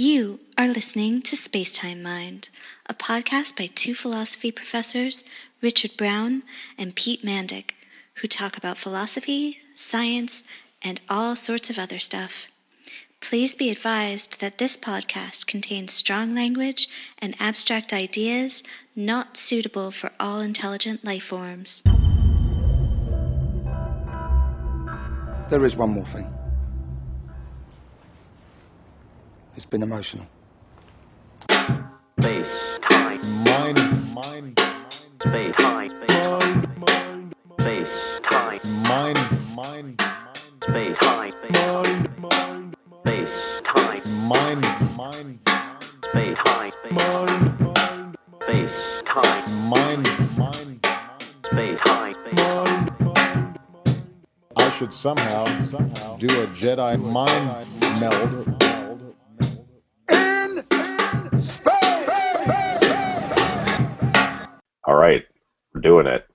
You are listening to Spacetime Mind, a podcast by two philosophy professors, Richard Brown and Pete Mandic, who talk about philosophy, science, and all sorts of other stuff. Please be advised that this podcast contains strong language and abstract ideas not suitable for all intelligent life forms. There is one more thing. It's been emotional. I should somehow, somehow do a Jedi mind meld. All right, we're doing it.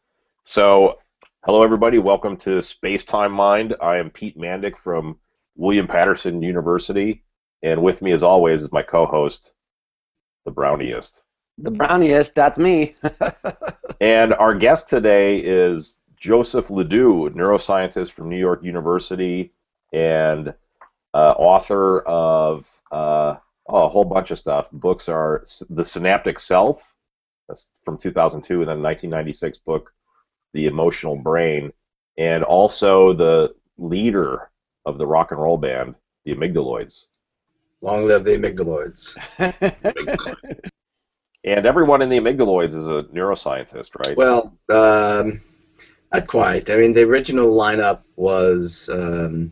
So, hello everybody. Welcome to Space Time Mind. I am Pete Mandic from William Patterson University, and with me, as always, is my co-host, the Browniest. The browniest, that's me. And our guest today is Joseph Ledoux, neuroscientist from New York University and uh, author of uh, oh, a whole bunch of stuff. Books are The Synaptic Self, that's from 2002, and then 1996 book, The Emotional Brain, and also the leader of the rock and roll band, the Amygdaloids. Long live the amygdaloids. And everyone in the Amygdaloids is a neuroscientist, right? Well, um, not quite. I mean, the original lineup was um,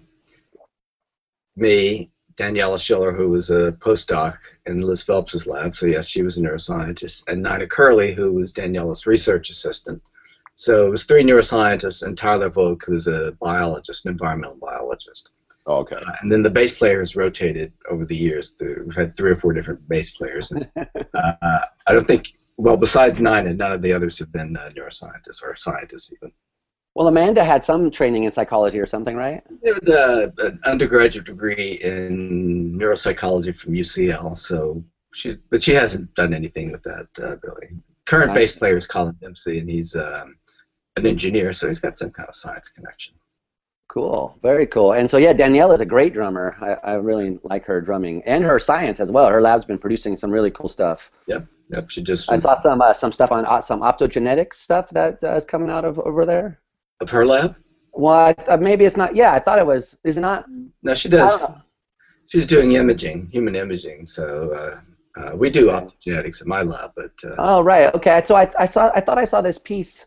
me, Daniela Schiller, who was a postdoc in Liz Phelps' lab, so yes, she was a neuroscientist, and Nina Curley, who was Daniela's research assistant. So it was three neuroscientists and Tyler Volk, who's a biologist, an environmental biologist. Oh, okay. Uh, and then the bass players rotated over the years. Through, we've had three or four different bass players. And, uh, I don't think, well, besides Nina, none of the others have been uh, neuroscientists or scientists even. Well, Amanda had some training in psychology or something, right? She had uh, an undergraduate degree in neuropsychology from UCL, so she, but she hasn't done anything with that uh, really. Current bass player is Colin Dempsey, and he's um, an engineer, so he's got some kind of science connection. Cool, very cool. And so, yeah, Danielle is a great drummer. I, I really like her drumming and her science as well. Her lab's been producing some really cool stuff. Yep, she just I saw some uh, some stuff on uh, some optogenetics stuff that uh, is coming out of over there. Of her lab. Well, I, uh, maybe it's not. Yeah, I thought it was. Is it not? No, she does. She's doing imaging, human imaging. So uh, uh, we do optogenetics at my lab, but uh, Oh, right. Okay. So I, I saw. I thought I saw this piece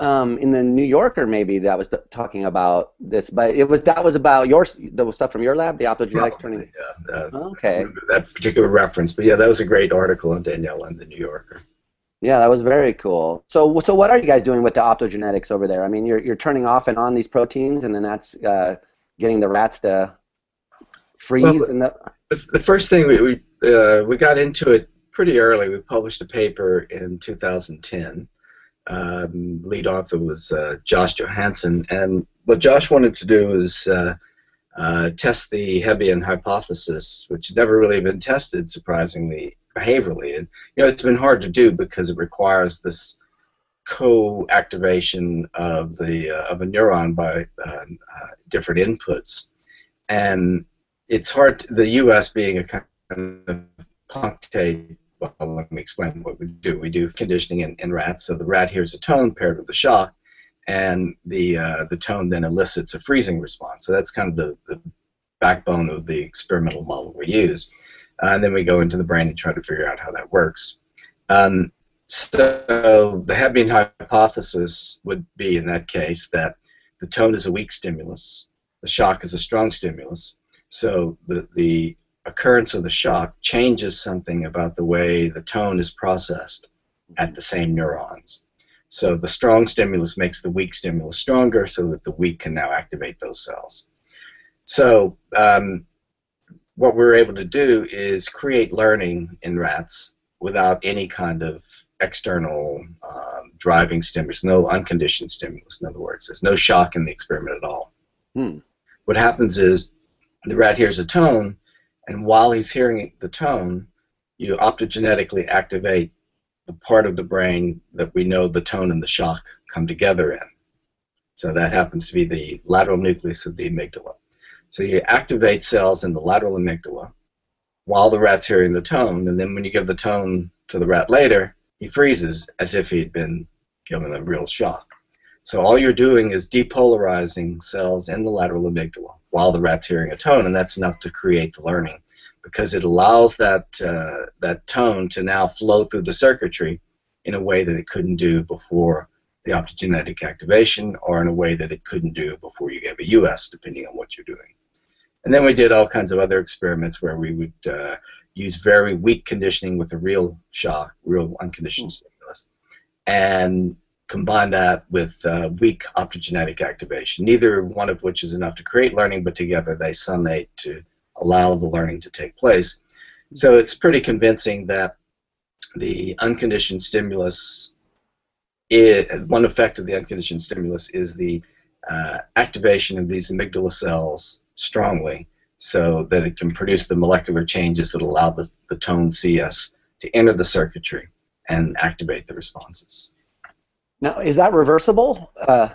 um, in the New Yorker maybe that was talking about this, but it was that was about your the stuff from your lab, the optogenetics turning. yeah, Okay. that particular reference. But yeah, that was a great article on Danielle in the New Yorker. Yeah, that was very cool. So, so what are you guys doing with the optogenetics over there? I mean, you're you're turning off and on these proteins, and then that's uh, getting the rats to freeze. Well, and the, The, first thing we we, uh, we got into it pretty early. We published a paper in 2010. Um, lead author was uh, Josh Johansson, and what Josh wanted to do was uh, uh, test the Hebbian hypothesis, which had never really been tested, surprisingly, behaviorally. And you know, it's been hard to do because it requires this co-activation of the uh, of a neuron by um, uh, different inputs, and it's hard. the U.S. being a kind of punctate. Well, let me explain what we do. We do conditioning in, in rats. So the rat hears a tone paired with a shock, and the uh, the tone then elicits a freezing response. So that's kind of the, the backbone of the experimental model we use. Uh, and then we go into the brain and try to figure out how that works. Um, so the Hebbian hypothesis would be in that case that the tone is a weak stimulus, the shock is a strong stimulus. So the, the occurrence of the shock changes something about the way the tone is processed at the same neurons. So the strong stimulus makes the weak stimulus stronger so that the weak can now activate those cells. So um, what we're able to do is create learning in rats without any kind of external um, driving stimulus, no unconditioned stimulus, in other words. There's no shock in the experiment at all. Hmm. What happens is the rat hears a tone, And while he's hearing the tone, you optogenetically activate the part of the brain that we know the tone and the shock come together in. So that happens to be the lateral nucleus of the amygdala. So you activate cells in the lateral amygdala while the rat's hearing the tone, and then when you give the tone to the rat later, he freezes as if he'd been given a real shock. So all you're doing is depolarizing cells in the lateral amygdala while the rat's hearing a tone, and that's enough to create the learning because it allows that uh, that tone to now flow through the circuitry in a way that it couldn't do before the optogenetic activation, or in a way that it couldn't do before you gave a US, depending on what you're doing. And then we did all kinds of other experiments where we would uh, use very weak conditioning with a real shock, real unconditioned stimulus, and combine that with uh, weak optogenetic activation, neither one of which is enough to create learning, but together they summate to allow the learning to take place. So it's pretty convincing that the unconditioned stimulus, is, one effect of the unconditioned stimulus is the uh, activation of these amygdala cells strongly so that it can produce the molecular changes that allow the, the tone CS to enter the circuitry and activate the responses. Now, is that reversible uh,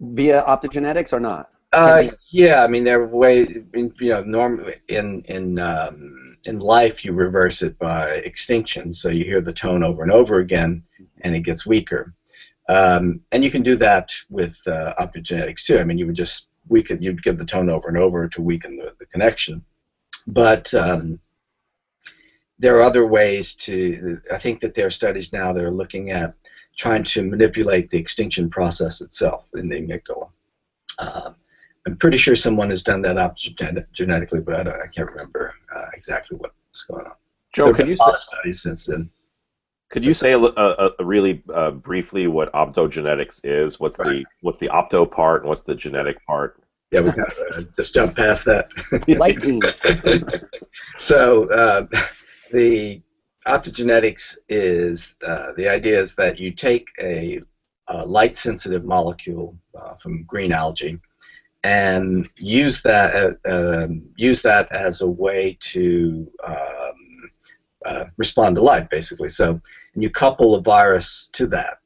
via optogenetics or not? Uh, yeah, I mean, there are ways, you know, normally in in um, in life you reverse it by extinction, so you hear the tone over and over again, and it gets weaker. Um, and you can do that with uh, optogenetics too. I mean, you would just weaken, you'd give the tone over and over to weaken the, the connection. But um, there are other ways to. I think that there are studies now that are looking at trying to manipulate the extinction process itself in the amygdala. Uh, I'm pretty sure someone has done that genetically, but I, don't, I can't remember uh, exactly what's going on. Joe, there have could been you a lot say, of studies since then. Could you say a, a, a really uh, briefly what optogenetics is? What's the what's the opto part and what's the genetic part? Yeah, we got uh, just jump past that. Light so uh, the optogenetics is uh, the idea is that you take a, a light-sensitive molecule uh, from green algae and use that uh, um, use that as a way to uh, respond to light, basically. So and you couple a virus to that,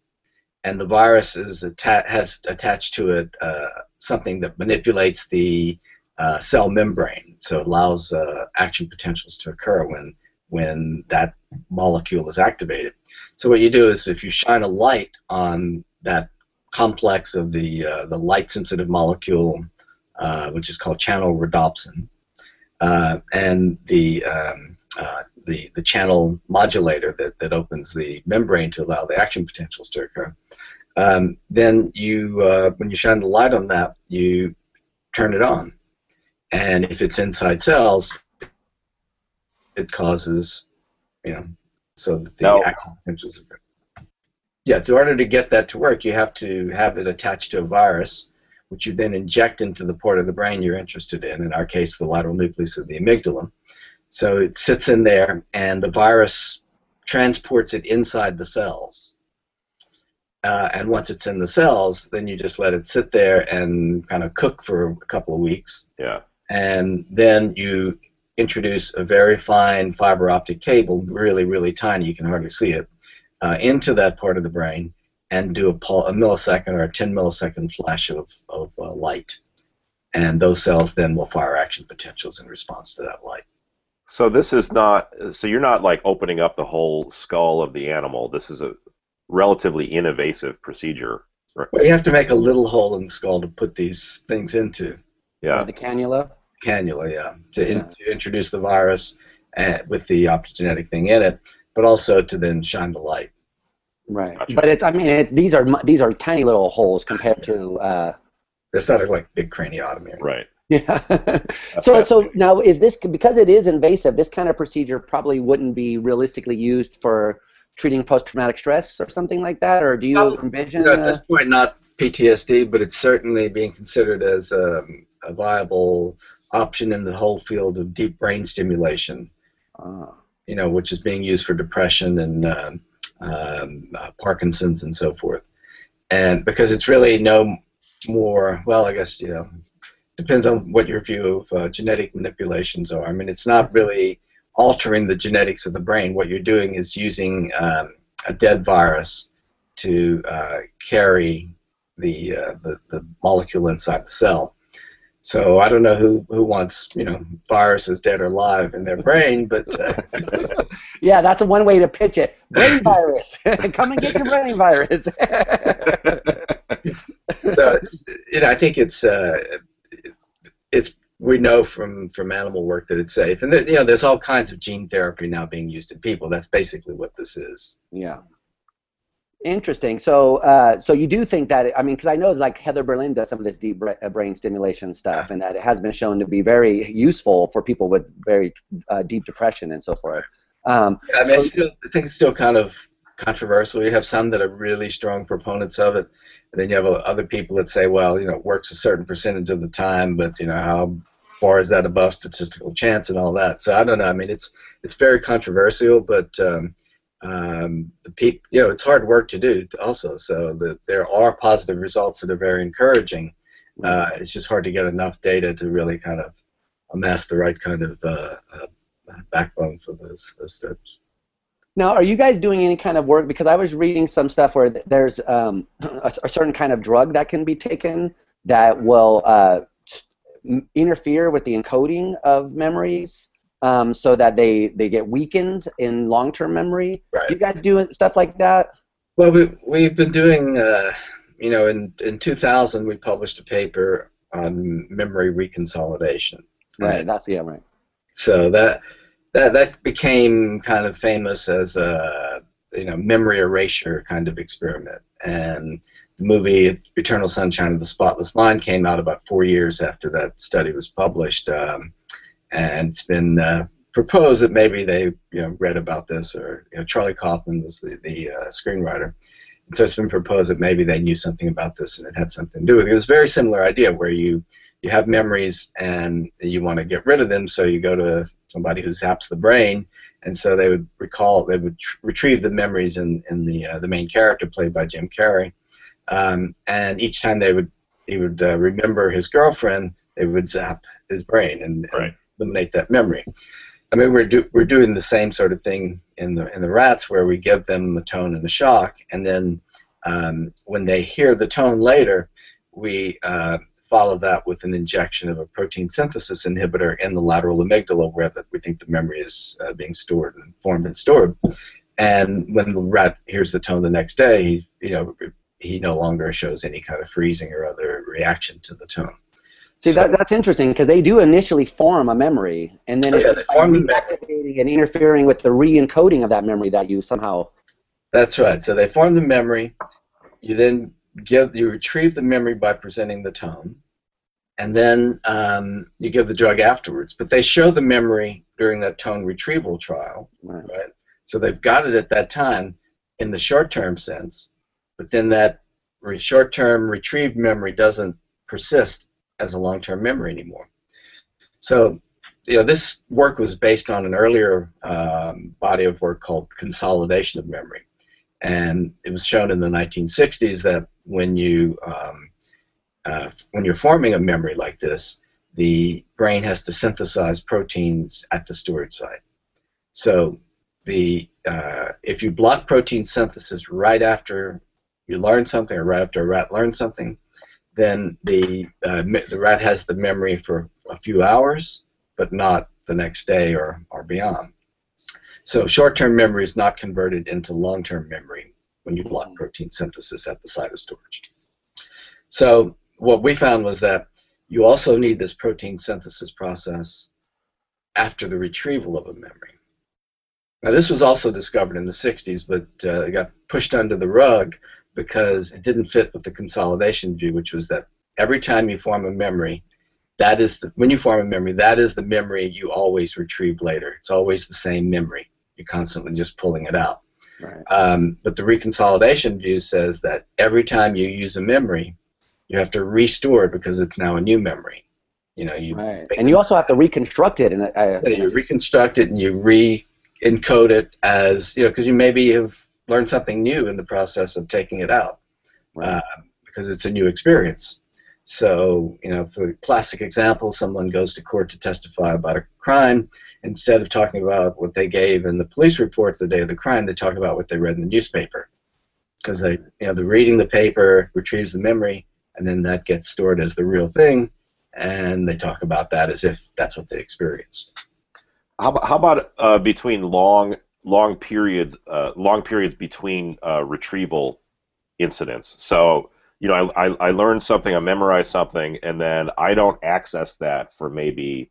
and the virus is atta- has attached to it uh, something that manipulates the uh, cell membrane, so it allows uh, action potentials to occur when when that molecule is activated. So what you do is if you shine a light on that complex of the uh, the light sensitive molecule, uh, which is called channel rhodopsin, and the um, uh, the the channel modulator that, that opens the membrane to allow the action potentials to occur. Um, then you uh, when you shine the light on that, you turn it on, and if it's inside cells, it causes you know so that the Now- action potentials occur. Yes, in order to get that to work, you have to have it attached to a virus, which you then inject into the part of the brain you're interested in, in our case, the lateral nucleus of the amygdala. So it sits in there, and the virus transports it inside the cells. Uh, and once it's in the cells, then you just let it sit there and kind of cook for a couple of weeks. Yeah. And then you introduce a very fine fiber optic cable, really, really tiny, you can hardly see it, uh, into that part of the brain and do a, pul- a millisecond or a 10 millisecond flash of, of uh, light. And those cells then will fire action potentials in response to that light. So this is not. So you're not like opening up the whole skull of the animal. This is a relatively invasive procedure. Right? Well, you have to make a little hole in the skull to put these things into Yeah. The cannula. cannula, yeah, to, in, to introduce the virus uh, with the optogenetic thing in it, but also to then shine the light. Right. Gotcha. But it's I mean it, these are these are tiny little holes compared to uh, It's not like big craniotomy. Right. yeah. That's so so now is this because it is invasive? This kind of procedure probably wouldn't be realistically used for treating post-traumatic stress or something like that, or do you Well, envision? You know, at this point, not PTSD, but it's certainly being considered as um, a viable option in the whole field of deep brain stimulation. uh, You know, which is being used for depression and um, um, uh, Parkinson's and so forth. And because it's really no more, well, I guess you know, depends on what your view of uh, genetic manipulations are. I mean, it's not really altering the genetics of the brain. What you're doing is using um, a dead virus to uh, carry the, uh, the the molecule inside the cell. So I don't know who, who wants you know viruses dead or alive in their brain, but uh, Yeah, that's one way to pitch it. Brain virus. Come and get your brain virus. so it's, you know I think it's uh, it's we know from from animal work that it's safe, and that, you know there's all kinds of gene therapy now being used in people. That's basically what this is. yeah. Interesting. So, uh, so you do think that? I mean, because I know like Heather Berlin does some of this deep uh, brain stimulation stuff, and that it has been shown to be very useful for people with very uh, deep depression and so forth. Um, I mean, I still I think it's still kind of controversial. You have some that are really strong proponents of it, and then you have other people that say, well, you know, it works a certain percentage of the time, but you know, how far is that above statistical chance and all that? So I don't know. I mean, it's it's very controversial, but um, um, the peop, you know, it's hard work to do also. So the, there are positive results that are very encouraging. Uh, it's just hard to get enough data to really kind of amass the right kind of uh, uh, backbone for those, those steps. Now, are you guys doing any kind of work? Because I was reading some stuff where there's um, a, a certain kind of drug that can be taken that will uh, interfere with the encoding of memories, um, so that they they get weakened in long-term memory. Right. Do you guys do stuff like that? Well, we, we've been doing, uh, you know, in, in 2000 we published a paper on memory reconsolidation. Right. That's yeah. Right. So that that that became kind of famous as a you know memory erasure kind of experiment. And the movie Eternal Sunshine of the Spotless Mind came out about four years after that study was published, um, and it's been uh, proposed that maybe they you know read about this or you know Charlie Kaufman was the the uh, screenwriter. And so it's been proposed that maybe they knew something about this and it had something to do with it. It was a very similar idea where you you have memories and you want to get rid of them, so you go to somebody who zaps the brain, and so they would recall, they would tr- retrieve the memories in, in the uh, the main character played by Jim Carrey, um, and each time they would he would uh, remember his girlfriend, they would zap his brain and, Right. Eliminate that memory. I mean, we're do, we're doing the same sort of thing in the in the rats where we give them the tone and the shock, and then um, when they hear the tone later, we uh, follow that with an injection of a protein synthesis inhibitor in the lateral amygdala where the, we think the memory is uh, being stored and formed and stored. And when the rat hears the tone the next day, he, you know, he no longer shows any kind of freezing or other reaction to the tone. See, So- that, that's interesting because they do initially form a memory, and then Oh, it's yeah, they form the and interfering with the re-encoding of that memory that you somehow. That's right. So they form the memory. You then give you retrieve the memory by presenting the tone, and then um, you give the drug afterwards. But they show the memory during that tone retrieval trial, Right. right? So they've got it at that time in the short-term sense, but then that re- short-term retrieved memory doesn't persist as a long-term memory anymore. So, you know, this work was based on an earlier um, body of work called consolidation of memory, and it was shown in the 1960s that when you um, uh, when you're forming a memory like this, the brain has to synthesize proteins at the storage site. So the uh, if you block protein synthesis right after you learn something or right after a rat learns something, then the uh, the rat has the memory for a few hours, but not the next day or, or beyond. So short-term memory is not converted into long-term memory when you block protein synthesis at the site of storage. So what we found was that you also need this protein synthesis process after the retrieval of a memory. Now, this was also discovered in the 60s, but uh, it got pushed under the rug because it didn't fit with the consolidation view, which was that every time you form a memory, that is the, when you form a memory, that is the memory you always retrieve later. It's always the same memory. You're constantly just pulling it out. Right. Um, but the reconsolidation view says that every time you use a memory, you have to restore it because it's now a new memory. You know, you Right. And you also have to reconstruct it and a yeah, you reconstruct it and you re-encode it as you know because you maybe have learned something new in the process of taking it out Right. uh, because it's a new experience. So, you know, for the classic example, someone goes to court to testify about a crime. Instead of talking about what they gave in the police report the day of the crime, they talk about what they read in the newspaper. Because they, you know, they're reading the paper, retrieves the memory, and then that gets stored as the real thing, and they talk about that as if that's what they experienced. How, about- how about uh, between long long periods uh, long periods between uh, retrieval incidents? So you know, I, I I learned something, I memorized something, and then I don't access that for maybe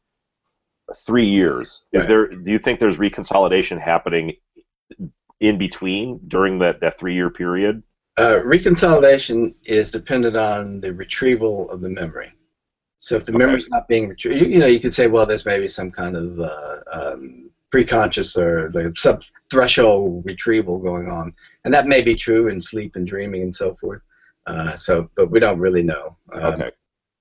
three years. Is Right. there? Do you think there's reconsolidation happening in between during that that three year period? Uh, reconsolidation is dependent on the retrieval of the memory. So if the Okay. memory's not being retrieved, you, you know, you could say, well, there's maybe some kind of uh, um, preconscious or the sub-threshold retrieval going on, and that may be true in sleep and dreaming and so forth. Uh, so, but we don't really know. Um, Okay.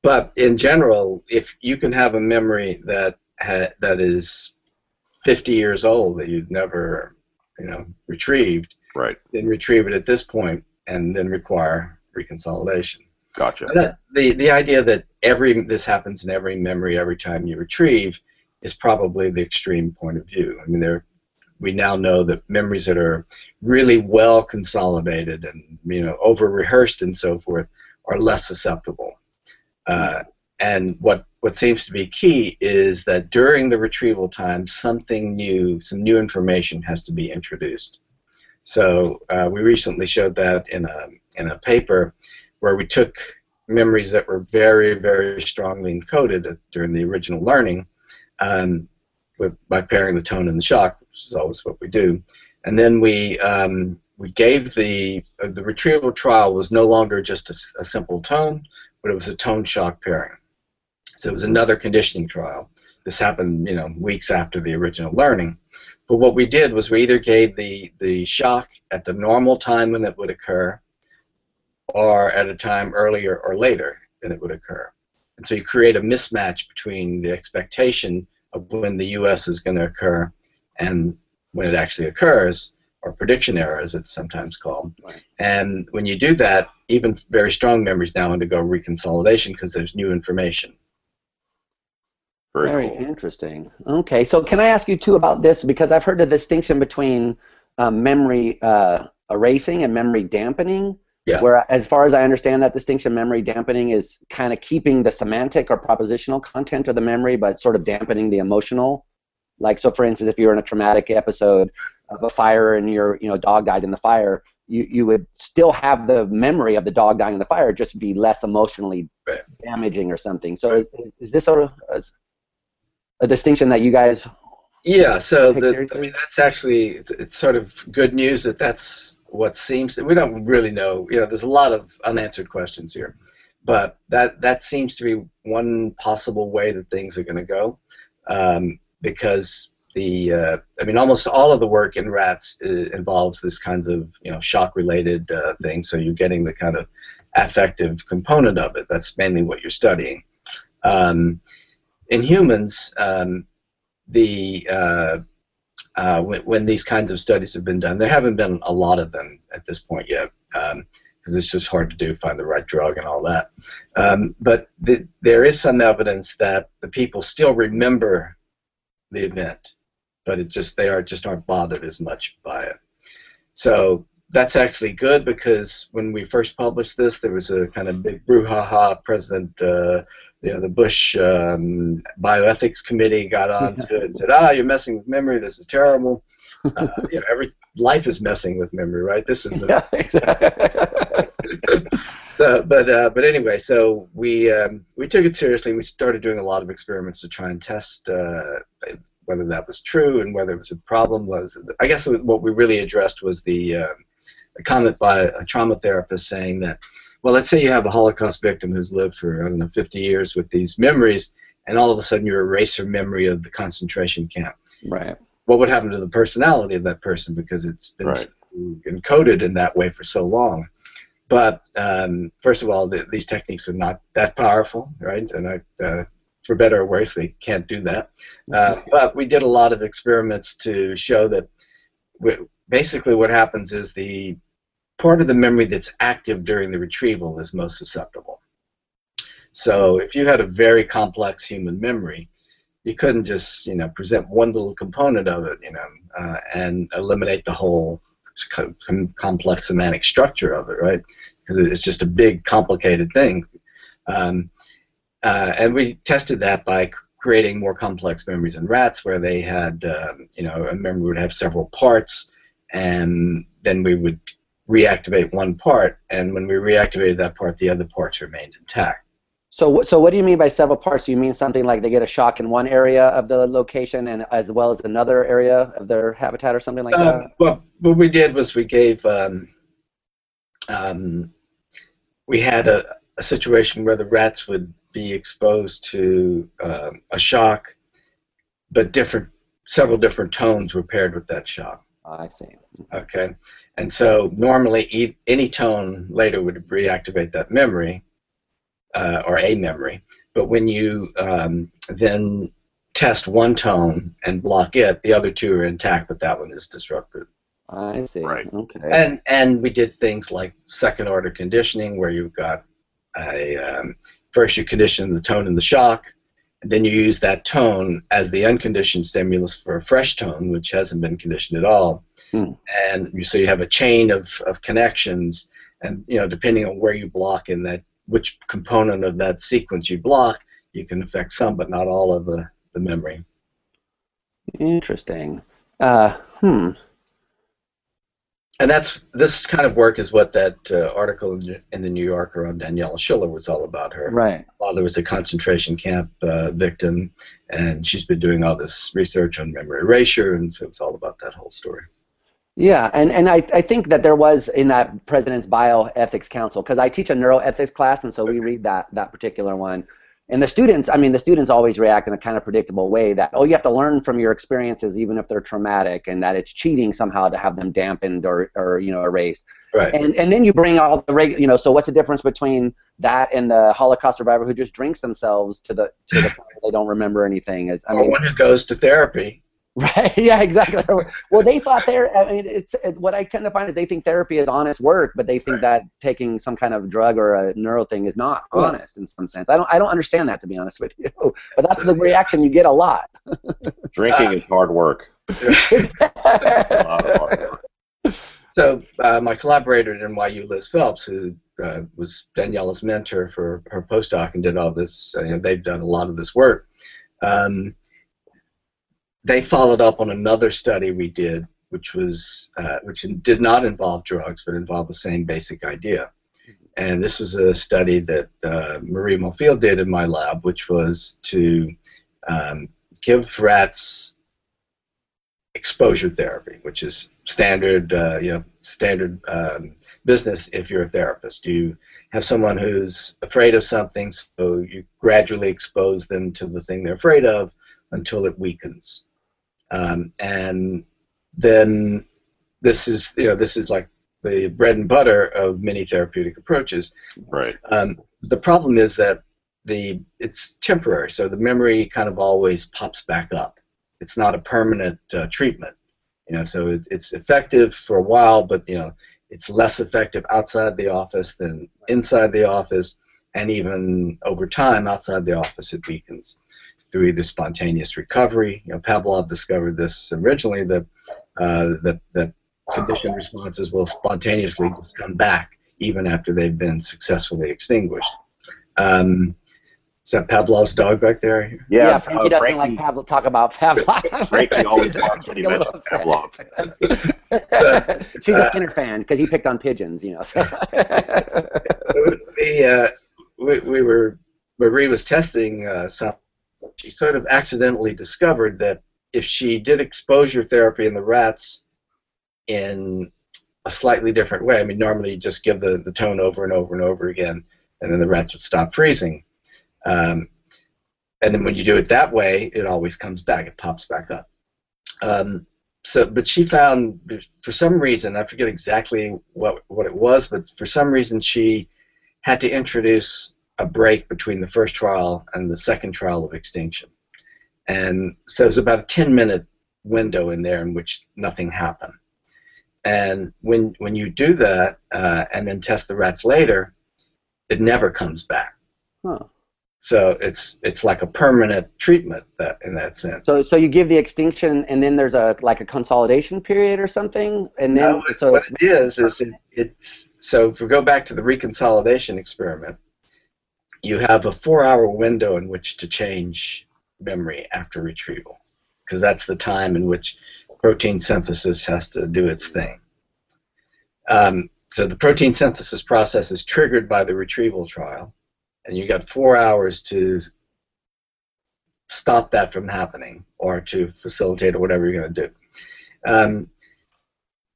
But in general, if you can have a memory that ha- that is 50 years old that you've never, you know, retrieved, Right. then retrieve it at this point and then require reconsolidation. Gotcha. That, the the idea that every this happens in every memory every time you retrieve is probably the extreme point of view. I mean, there we now know that memories that are really well consolidated and you know over rehearsed and so forth are less susceptible. Uh, and what what seems to be key is that during the retrieval time, something new, some new information has to be introduced. So uh, we recently showed that in a in a paper where we took memories that were very very strongly encoded during the original learning, um, with, by pairing the tone and the shock, which is always what we do, and then we um, we gave the uh, the retrieval trial was no longer just a simple tone, but it was a tone shock pairing. So it was another conditioning trial. This happened, you know, weeks after the original learning. But what we did was we either gave the, the shock at the normal time when it would occur, or at a time earlier or later than it would occur. And so you create a mismatch between the expectation of when the US is going to occur and when it actually occurs, or prediction error as it's sometimes called. And when you do that, even very strong memories now undergo reconsolidation because there's new information. Very, Very cool. interesting. Okay, so can I ask you too about this because I've heard the distinction between um, memory uh, erasing and memory dampening. Yeah. Where, as far as I understand that distinction, memory dampening is kind of keeping the semantic or propositional content of the memory, but sort of dampening the emotional. Like, so for instance, if you're in a traumatic episode of a fire and your, you know, dog died in the fire, you, you would still have the memory of the dog dying in the fire, just be less emotionally Right. damaging or something. So, is, is this sort of a, a distinction that you guys Yeah, so the, I mean that's actually it's, it's sort of good news that that's what seems to, we don't really know. You know, there's a lot of unanswered questions here, but that that seems to be one possible way that things are going to go, um, because the uh, I mean almost all of the work in rats uh, involves this kind of you know shock related uh, thing. So you're getting the kind of affective component of it. That's mainly what you're studying. Um, in humans, um, the uh, when, when these kinds of studies have been done, there haven't been a lot of them at this point yet, because it's just hard to do, find the right drug and all that. Um, but the, there is some evidence that the people still remember the event, but it just they are just aren't bothered as much by it. So that's actually good because when we first published this, there was a kind of big brouhaha. President, uh, you know, the Bush um, bioethics committee got on to it and said, "Ah, you're messing with memory. This is terrible." Uh, you know, every life is messing with memory, right? This is Yeah, exactly. so, but uh, but anyway, so we um, we took it seriously. We started doing a lot of experiments to try and test uh, whether that was true and whether it was a problem. Was I guess what we really addressed was the uh, a comment by a trauma therapist saying that, well, let's say you have a Holocaust victim who's lived for I don't know 50 years with these memories, and all of a sudden you erase her memory of the concentration camp right. what would happen to the personality of that person because it's been Right. so encoded in that way for so long. But um, first of all, th these techniques are not that powerful, right? And I, uh, for better or worse, they can't do that. Uh, but we did a lot of experiments to show that basically what happens is the part of the memory that's active during the retrieval is most susceptible. So if you had a very complex human memory, you couldn't just you know present one little component of it, you know, uh, and eliminate the whole co- complex semantic structure of it, right? Because it's just a big, complicated thing. Um, uh, and we tested that by creating more complex memories in rats, where they had, um, you know, a memory would have several parts, and then we would reactivate one part, and when we reactivated that part, the other parts remained intact. So, so what do you mean by several parts? Do you mean something like they get a shock in one area of the location and as well as another area of their habitat or something like Uh, that? well, what we did was we gave um, um, we had a, a situation where the rats would be exposed to um, a shock, but different several different tones were paired with that shock. I see. Okay, and so normally e- any tone later would reactivate that memory uh, or a memory, but when you um, then test one tone and block it, the other two are intact, but that one is disrupted. I see. Right. Okay. And and we did things like second order conditioning, where you've got a um, first you condition the tone and the shock, and then you use that tone as the unconditioned stimulus for a fresh tone, which hasn't been conditioned at all. Hmm. And you, so you have a chain of, of connections, and you know depending on where you block in that which component of that sequence you block, you can affect some but not all of the, the memory. Interesting. Uh, hmm. And that's this kind of work is what that uh, article in, in the New Yorker on Daniela Schiller was all about. Her Right. father was a concentration camp uh, victim, and she's been doing all this research on memory erasure, and so it's all about that whole story. Yeah, and, and I, I think that there was in that President's Bioethics Council, because I teach a neuroethics class, and so we read that, that particular one. And the students, I mean, the students always react in a kind of predictable way that, oh, you have to learn from your experiences, even if they're traumatic, and that it's cheating somehow to have them dampened or, or you know, erased. Right. And, and then you bring all the, reg, you know, so what's the difference between that and the Holocaust survivor who just drinks themselves to the, to the point where they don't remember anything? Is, I or mean, one who goes to therapy. Right. Yeah. Exactly. Well, they thought there. I mean, it's, it's what I tend to find is they think therapy is honest work, but they think Right. that taking some kind of drug or a neuro thing is not Well- honest in some sense. I don't. I don't understand that to be honest with you. But that's So, the reaction you get a lot. Drinking is hard work. A lot of hard work. So uh, my collaborator at NYU, Liz Phelps, who uh, was Daniela's mentor for her postdoc and did all this, uh, you know, they've done a lot of this work. Um, they followed up on another study we did, which was uh, which did not involve drugs, but involved the same basic idea. And this was a study that uh, Marie Monfield did in my lab, which was to um, give rats exposure therapy, which is standard, uh, you know, standard um, business if you're a therapist. You have someone who's afraid of something, so you gradually expose them to the thing they're afraid of until it weakens. Um, and then this is, you know, this is like the bread and butter of many therapeutic approaches. Right. Um, the problem is that the it's temporary, so the memory kind of always pops back up. It's not a permanent uh, treatment, you know. So it, it's effective for a while, but you know, it's less effective outside the office than inside the office, and even over time outside the office it weakens through either spontaneous recovery. You know, Pavlov discovered this originally that uh, that that conditioned responses will spontaneously just come back even after they've been successfully extinguished. Um, is that Pavlov's dog back there? Yeah, Yeah, Frankie uh, doesn't Frankie, like Pavlov, talk about Pavlov. Frankie always She's talks when he a little mentions upset. She's a Skinner fan because he picked on pigeons, you know. so. we, uh, we, we were Marie was testing uh, something. She sort of accidentally discovered that if she did exposure therapy in the rats in a slightly different way, I mean, normally you just give the, the tone over and over and over again, and then the rats would stop freezing. Um, and then when you do it that way, it always comes back. It pops back up. Um, so, but she found for some reason, I forget exactly what what it was, but for some reason she had to introduce a break between the first trial and the second trial of extinction. And so there's about a 10 minute window in there in which nothing happened. And when, when you do that uh, and then test the rats later, it never comes back. Huh. So it's it's like a permanent treatment that in that sense. So, so you give the extinction, and then there's a like a consolidation period or something, and then No, so what it's, it is is it, it's so if we go back to the reconsolidation experiment, you have a four-hour window in which to change memory after retrieval, because that's the time in which protein synthesis has to do its thing. Um, so the protein synthesis process is triggered by the retrieval trial, and you got four hours to stop that from happening or to facilitate or whatever you're going to do. Um,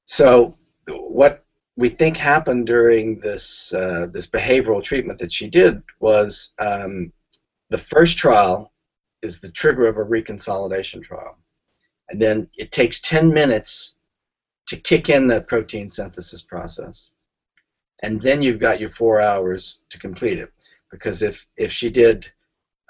so what we think happened during this uh, this behavioral treatment that she did was um, the first trial is the trigger of a reconsolidation trial, and then it takes 10 minutes to kick in that protein synthesis process, and then you've got your four hours to complete it. Because if if she did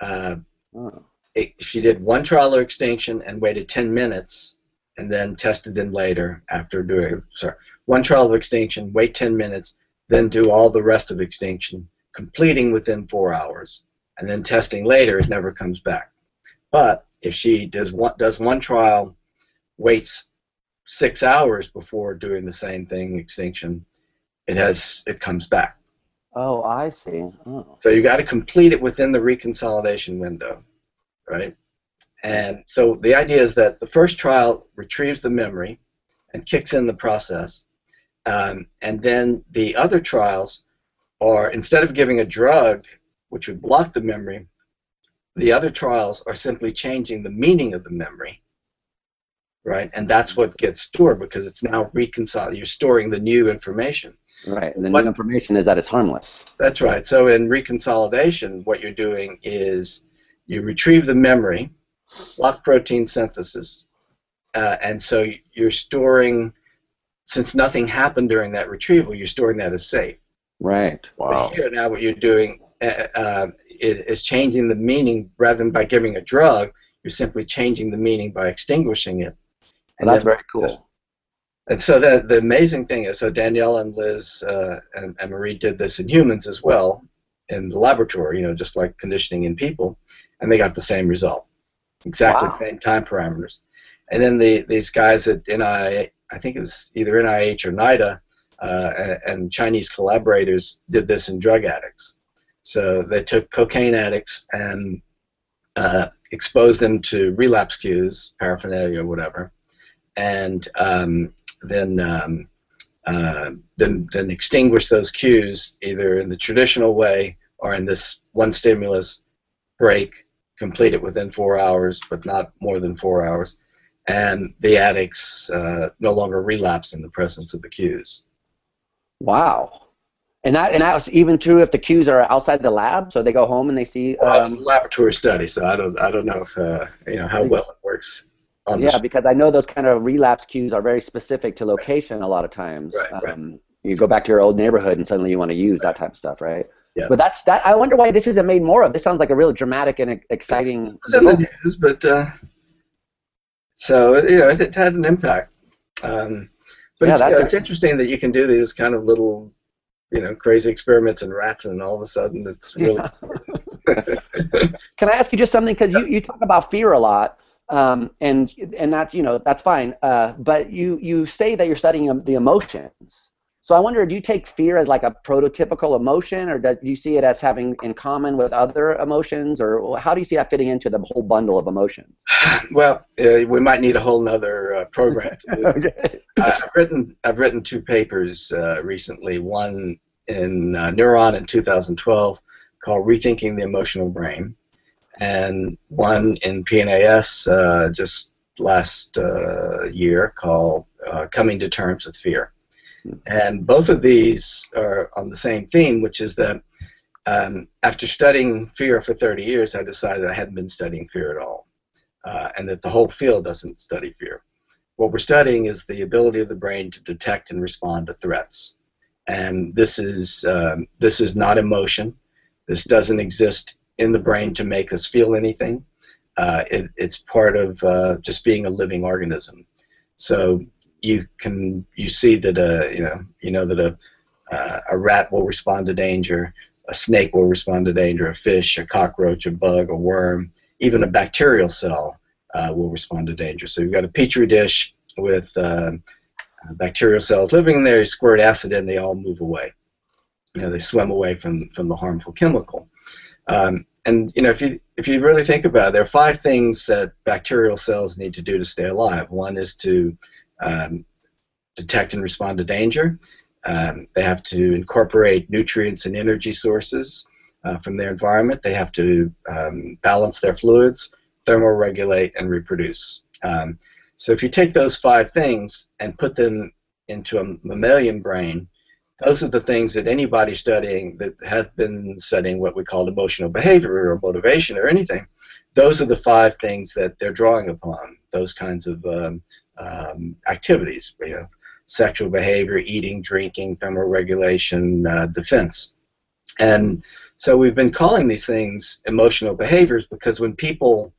uh, oh, if she did one trial of extinction and waited 10 minutes and then tested them later after doing sorry one trial of extinction wait 10 minutes then do all the rest of extinction completing within four hours and then testing later it never comes back but if she does one does one trial waits six hours before doing the same thing extinction it has it comes back oh, I see. Oh, so you got to complete it within the reconsolidation window, right? And so the idea is that the first trial retrieves the memory and kicks in the process, um, and then the other trials are instead of giving a drug which would block the memory, the other trials are simply changing the meaning of the memory, right? And that's what gets stored because it's now reconciled. You're storing the new information. right. And the new information is that it's harmless. That's right. So in reconsolidation, what you're doing is you retrieve the memory, block protein synthesis, uh, and so you're storing. Since nothing happened during that retrieval, you're storing that as safe. Right. Wow. But here now, what you're doing uh, uh, is, is changing the meaning rather than by giving a drug. You're simply changing the meaning by extinguishing it. Well, that's very cool. and so the, the amazing thing is, so Danielle and Liz uh, and, and Marie did this in humans as well in the laboratory, you know, just like conditioning in people, and they got the same result, exactly Wow. the same time parameters. And then the, these guys at NIH, I think it was either NIH or NIDA, uh, and, and Chinese collaborators did this in drug addicts. So they took cocaine addicts and uh, exposed them to relapse cues, paraphernalia, or whatever, and um, then um, uh, then then extinguish those cues either in the traditional way or in this one stimulus break, complete it within four hours, but not more than four hours, and the addicts uh, no longer relapse in the presence of the cues. Wow. And that and that was even true if the cues are outside the lab, so they go home and they see. Well, it's a Um, laboratory study, so I don't I don't know if uh, you know how well it works on yeah, because I know those kind of relapse cues are very specific to location a lot of times. Right, right. Um, you go back to your old neighborhood and suddenly you want to use that type of stuff, right? Yeah. But that's that. I wonder why this isn't made more of. This sounds like a really dramatic and exciting. It's in the news, but uh, so you know it, it had an impact. Um, but Yeah, it's, you that's know, it's interesting that you can do these kind of little, you know, crazy experiments in rats, and all of a sudden it's really Can I ask you just something? Because you, you talk about fear a lot, um, and and that's you know that's fine. Uh, but you you say that you're studying um, the emotions. So I wonder, do you take fear as like a prototypical emotion, or do you see it as having in common with other emotions, or how do you see that fitting into the whole bundle of emotions? well. Uh, we might need a whole nother uh, program. To do this. Okay. I've written I've written two papers uh, recently. One in uh, Neuron in 2012 called "Rethinking the Emotional Brain," and one in PNAS uh, just last uh, year called uh, "Coming to Terms with Fear." And both of these are on the same theme, which is that um, after studying fear for 30 years, I decided I hadn't been studying fear at all, uh, and that the whole field doesn't study fear what we're studying is the ability of the brain to detect and respond to threats. And this is um, this is not emotion. This doesn't exist in the brain to make us feel anything. Uh, it, it's part of uh, just being a living organism. So you can you see that a you know you know that a uh, a rat will respond to danger. a snake will respond to danger, a fish, a cockroach, a bug, a worm, even a bacterial cell uh, will respond to danger. So you've got a petri dish with uh, bacterial cells living in there. You squirt acid in, they all move away. You know, they swim away from from the harmful chemical. Um, and you know, if you if you really think about it, there are five things that bacterial cells need to do to stay alive. One is to um, detect and respond to danger. Um, they have to incorporate nutrients and energy sources uh, from their environment. They have to um, balance their fluids, thermoregulate, and reproduce. Um, so if you take those five things and put them into a mammalian brain, those are the things that anybody studying that have been studying what we call emotional behavior or motivation or anything, those are the five things that they're drawing upon. Those kinds of um, activities, you know, sexual behavior, eating, drinking, thermoregulation, uh, defense. And so we've been calling these things emotional behaviors because when people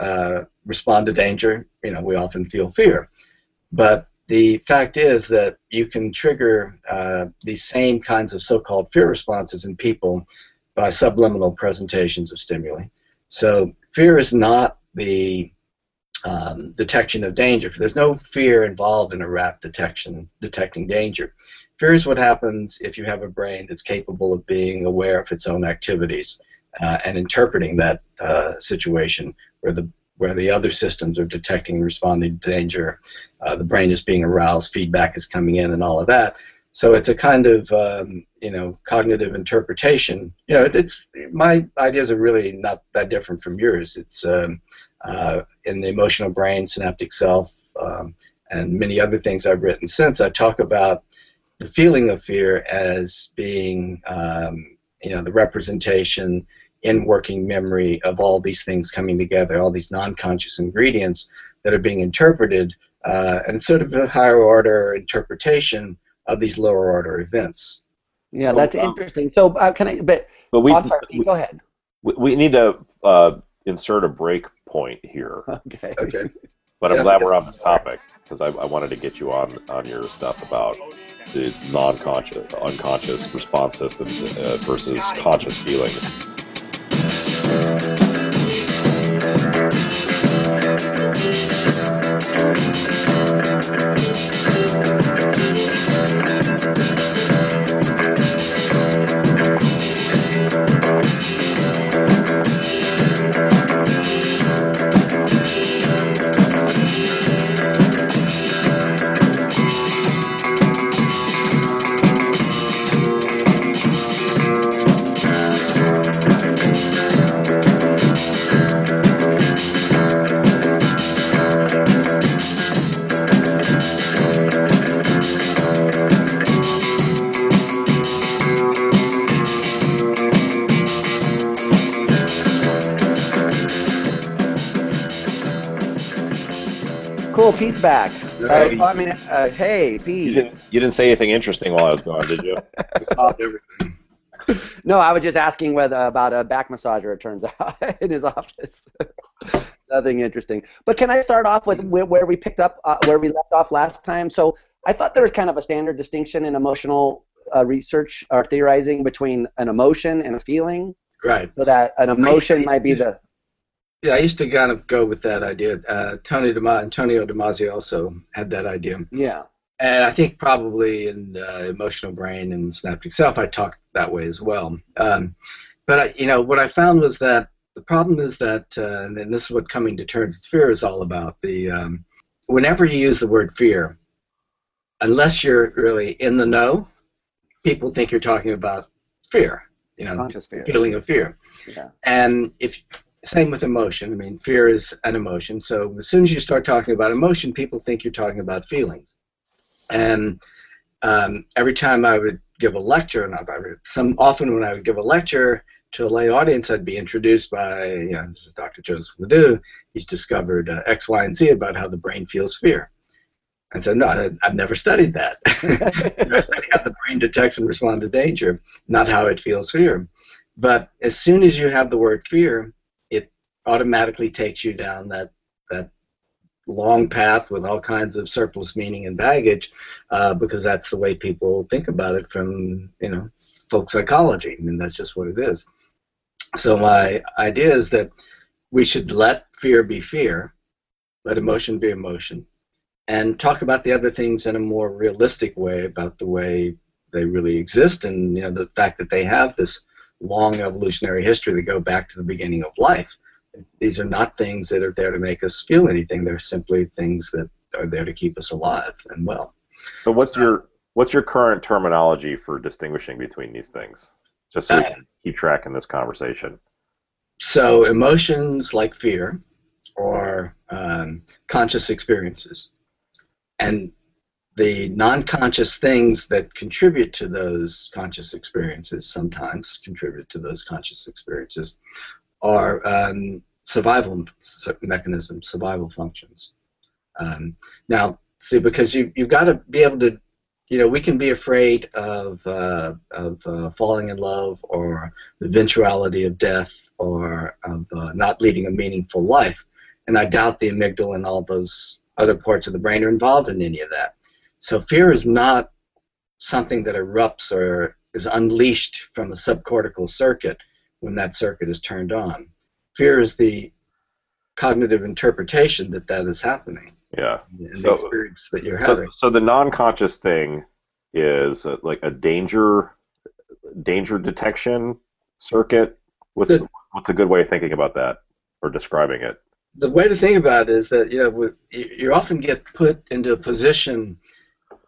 uh, respond to danger, you know, we often feel fear. But the fact is that you can trigger uh, these same kinds of so-called fear responses in people by subliminal presentations of stimuli. So fear is not the um, detection of danger. There's no fear involved in a rat detection detecting danger. Fear is what happens if you have a brain that's capable of being aware of its own activities uh, and interpreting that uh, situation where the where the other systems are detecting and responding to danger. Uh, the brain is being aroused, feedback is coming in, and all of that. So it's a kind of um, you know cognitive interpretation. You know, it's my ideas are really not that different from yours. It's um, uh, in the emotional brain, synaptic self, um, and many other things I've written since. I talk about the feeling of fear as being um, you know the representation in working memory of all these things coming together, all these non-conscious ingredients that are being interpreted, uh, and sort of a higher order interpretation of these lower order events. Yeah, So, that's um, interesting. So uh, can I? But, But we, sorry. we, go ahead. we- we need to uh, insert a break point here. Okay. Okay. But I'm Yeah, glad we're on this topic because I, I wanted to get you on on your stuff about the non-conscious, unconscious response systems uh, versus conscious feelings. Cool. Pete's back. Uh, Right. I mean, uh, hey, You Pete. didn't you didn't say anything interesting while I was gone, did you? We solved everything. No, I was just asking whether about a back massager. It turns out in his office. Nothing interesting. But can I start off with where, where we picked up, uh, where we left off last time? So I thought there was kind of a standard distinction in emotional uh, research or theorizing between an emotion and a feeling, Right. so that an emotion might be the Yeah, I used to kind of go with that idea. Uh, Tony Dama- Antonio Damasio also had that idea. yeah. And I think probably in uh, emotional brain and synaptic self, I talk that way as well. Um, but I, you know, what I found was that the problem is that, uh, and this is what coming to terms with fear is all about. The um, whenever you use the word fear, unless you're really in the know, people think you're talking about fear. You know, Conscious fear. feeling of fear. Yeah. And if same with emotion. I mean, fear is an emotion. So as soon as you start talking about emotion, people think you're talking about feelings. And um, every time I would give a lecture, and I would, some often when I would give a lecture to a lay audience, I'd be introduced by, you know, this is Dr. Joseph LeDoux. He's discovered uh, X, Y, and Z about how the brain feels fear. I said, no, I- I've never studied that. I've studied how the brain detects and responds to danger, not how it feels fear. But as soon as you have the word fear, automatically takes you down that that long path with all kinds of surplus meaning and baggage, uh, because that's the way people think about it from you know folk psychology. I mean, that's just what it is. So my idea is that we should let fear be fear, let emotion be emotion, and talk about the other things in a more realistic way about the way they really exist and you know the fact that they have this long evolutionary history that go back to the beginning of life. These are not things that are there to make us feel anything. They're simply things that are there to keep us alive and well. So what's your what's your current terminology for distinguishing between these things? Just so we Uh, can keep track in this conversation. So emotions like fear or um, conscious experiences, and the non-conscious things that contribute to those conscious experiences sometimes contribute to those conscious experiences are um, survival mechanisms, survival functions. Um, now, see, because you you've got to be able to, you know, we can be afraid of uh, of uh, falling in love or the eventuality of death or of uh, not leading a meaningful life, and I doubt the amygdala and all those other parts of the brain are involved in any of that. So fear is not something that erupts or is unleashed from a subcortical circuit when that circuit is turned on. Fear is the cognitive interpretation that that is happening Yeah. and So- the experience that you're So, having. so the non-conscious thing is uh, like a danger danger detection circuit. What's The- what's a good way of thinking about that or describing it? the way to think about it is that you know you you often get put into a position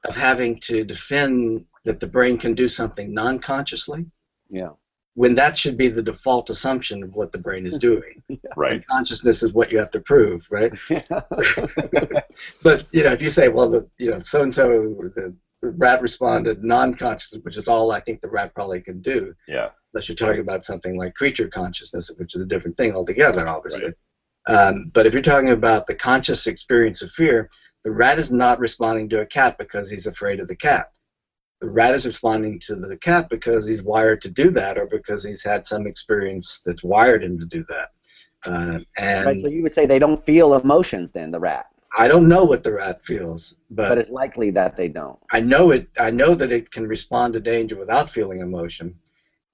of having to defend that the brain can do something non-consciously Yeah. When that should be the default assumption of what the brain is doing. Right. And consciousness is what you have to prove, right? but you know, if you say, well, the you know, so and so the the rat responded non-conscious, which is all I think the rat probably can do, Yeah. unless you're talking about something like creature consciousness, which is a different thing altogether, obviously. Um, but if you're talking about the conscious experience of fear, the rat is not responding to a cat because he's afraid of the cat. The rat is responding to the cat because he's wired to do that, or because he's had some experience that's wired him to do that. Uh, and Right, so you would say they don't feel emotions then, the rat. I don't know what the rat feels, But it's likely that they don't. I know it. I know that it can respond to danger without feeling emotion,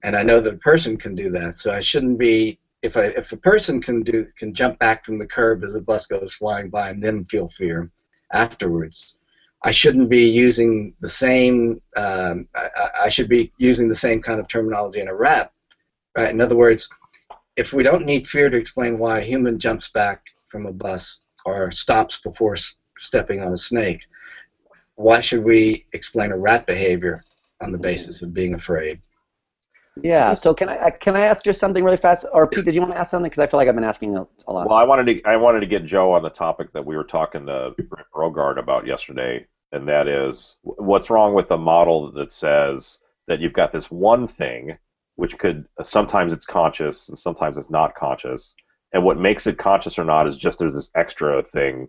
and I know that a person can do that. So I shouldn't be. If I if a person can do can jump back from the curb as a bus goes flying by and then feel fear afterwards, I shouldn't be using the same. Um, I, I- I should be using the same kind of terminology in a rat. Right. In other words, if we don't need fear to explain why a human jumps back from a bus or stops before s- stepping on a snake, why should we explain a rat behavior on the basis of being afraid? Yeah. So can I I- can I ask just something really fast? Or Pete, did you want to ask something? Because I feel like I've been asking a, a lot. Well, I wanted to I wanted to get Joe on the topic that we were talking to Britt Brogaard about yesterday, and that is what's wrong with a model that says that you've got this one thing, which could sometimes it's conscious and sometimes it's not conscious, and what makes it conscious or not is just there's this extra thing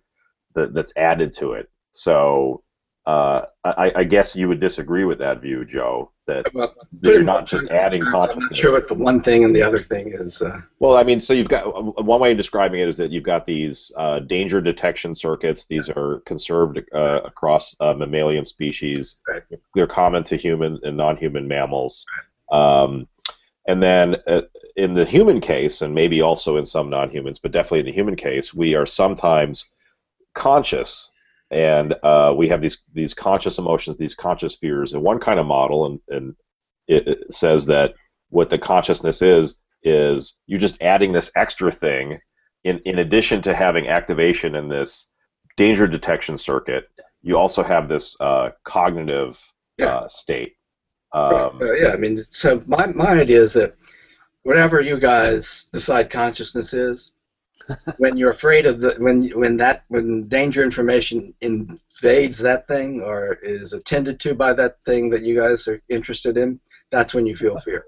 that, that's added to it. So uh, I, I guess you would disagree with that view, Joe. That Well, that you're not just adding consciousness. I'm not sure what the one thing and the other thing is. Uh, Well, I mean, so you've got one way of describing it is that you've got these uh, danger detection circuits. These are conserved uh, across uh, mammalian species. Right. They're common to human and non-human mammals. Um, and then uh, in the human case, and maybe also in some non-humans, but definitely in the human case, we are sometimes conscious, and uh, we have these these conscious emotions, these conscious fears. And one kind of model, and, and it, it says that what the consciousness is is you're just adding this extra thing in, in addition to having activation in this danger detection circuit you also have this uh, cognitive Yeah. uh, state Right, um, uh, yeah, I mean, so my, my idea is that whatever you guys decide consciousness is, when you're afraid of the when when that when danger information invades that thing or is attended to by that thing that you guys are interested in, that's when you feel fear.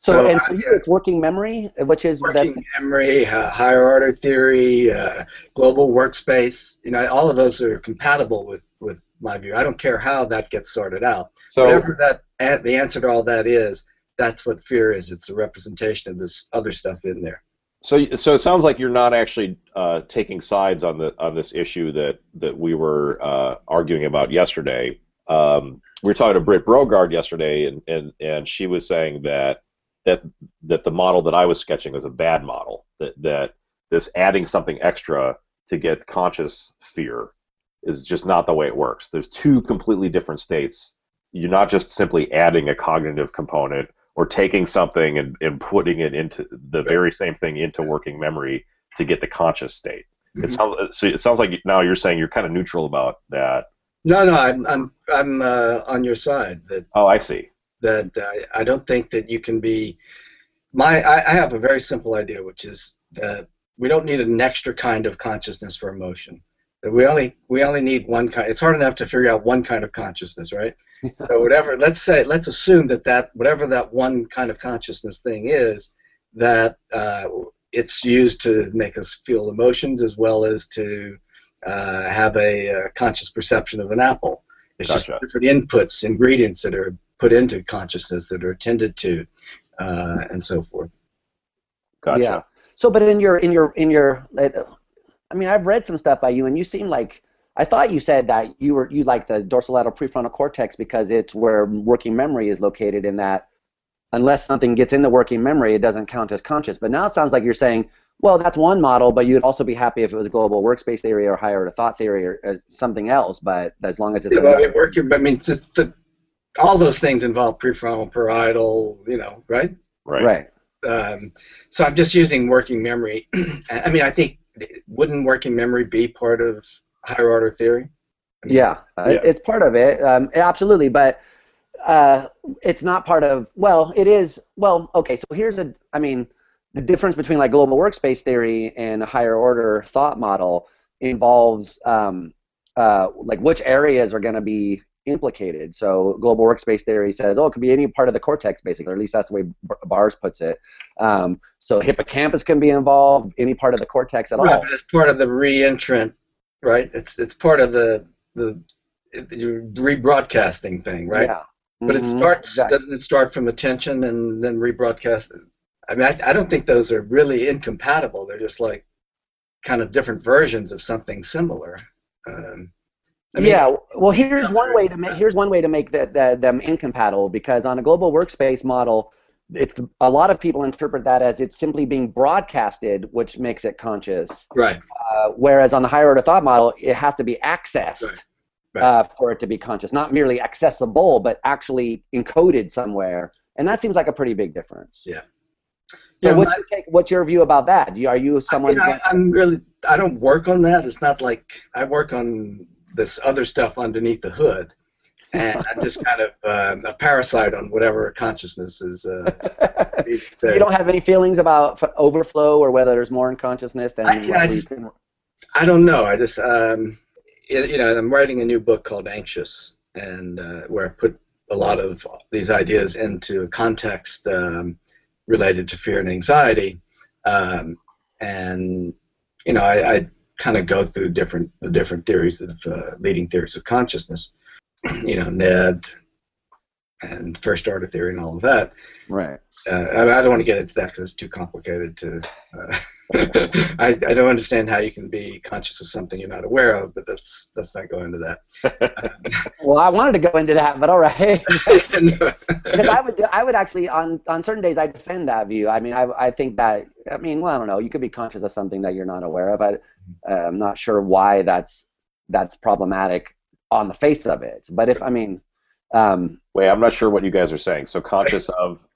so, so, and uh, for you, it's working memory, which is Working that. memory, uh, higher order theory, uh, global workspace, you know, all of those are compatible with with my view. I don't care how that gets sorted out. so Whatever that a- the answer to all that is, that's what fear is. It's a representation of this other stuff in there. So, so it sounds like you're not actually uh, taking sides on the on this issue that that we were uh, arguing about yesterday. Um, we were talking to Britt Brogaard yesterday, and, and and she was saying that that that the model that I was sketching was a bad model. That that this adding something extra to get conscious fear is just not the way it works. There's two completely different states. You're not just simply adding a cognitive component or taking something and, and putting it into the very same thing into working memory to get the conscious state. It Mhm. sounds so it sounds like now you're saying you're kind of neutral about that. No, no, I'm I'm I'm uh, on your side. That Oh, I see. that I, I don't think that you can be. My I, I have a very simple idea, which is that we don't need an extra kind of consciousness for emotion. That we only we only need one kind. It's hard enough to figure out one kind of consciousness, right? so whatever. Let's say let's assume that that whatever that one kind of consciousness thing is, that uh, it's used to make us feel emotions as well as to uh, have a, uh conscious perception of an apple. It's Gotcha. just different inputs, ingredients that are put into consciousness that are attended to, uh, and so forth. Gotcha. Yeah. So, but in your in your in your, uh, I mean, I've read some stuff by you, and you seem like I thought you said that you were you like the dorsolateral prefrontal cortex because it's where working memory is located. In that, unless something gets into working memory, it doesn't count as conscious. But now it sounds like you're saying, well, that's one model, but you'd also be happy if it was global workspace theory or higher order thought theory or, or something else. But as long as it's Well, it work- I mean, it's just the, all those things involve prefrontal, parietal, you know, right? Right. right. Um, so I'm just using working memory. I mean, I think wouldn't working memory be part of higher order theory? I mean, Yeah, uh, Yeah. it's part of it. Um, absolutely, but uh, it's not part of. Well, it is. Well, okay. So here's a. I mean, the difference between like global workspace theory and a higher order thought model involves um, uh, like which areas are going to be implicated. So global workspace theory says, oh, it could be any part of the cortex, basically, or at least that's the way B- Baars puts it. Um, so hippocampus can be involved, any part of the cortex at Right, all. but it's part of the re-entrant, right? It's it's part of the the, the rebroadcasting thing, right? Yeah. But it Mhm, starts exactly. doesn't it start from attention and then rebroadcast? I mean, I, I don't think those are really incompatible. They're just like kind of different versions of something similar. Um, I mean, yeah. Well, here's one way to make here's one way to make that that them incompatible because on a global workspace model, it's a lot of people interpret that as it's simply being broadcasted, which makes it conscious. right. Uh, whereas on the higher order thought model, it has to be accessed Right. Right. Uh, for it to be conscious, not merely accessible, but actually encoded somewhere. And that seems like a pretty big difference. Yeah. So Yeah, what's my- your take, What's your view about that? Are you someone? I, am really I don't work on that. It's not like I work on this other stuff underneath the hood, and I'm just kind of um, a parasite on whatever consciousness is. Uh, you don't have any feelings about f- overflow or whether there's more in consciousness than I- yeah, I just- can- I don't know. I just um, it, you know I'm writing a new book called Anxious, and uh, where I put a lot of these ideas into a context um, related to fear and anxiety, um, and you know I, I kind of go through different the different theories of uh, leading theories of consciousness, you know Ned and first order theory and all of that. Right. Uh, I, I don't want to get into that because it's too complicated to. I, I don't understand how you can be conscious of something you're not aware of, but that's let's not go into that. Well, I wanted to go into that, but all right. because because I would, I would actually on on certain days I defend that view. I mean, I I think that I mean, well, I don't know. You could be conscious of something that you're not aware of. I, uh, I'm not sure why that's that's problematic on the face of it. But if I mean, um, Wait, I'm not sure what you guys are saying. So conscious of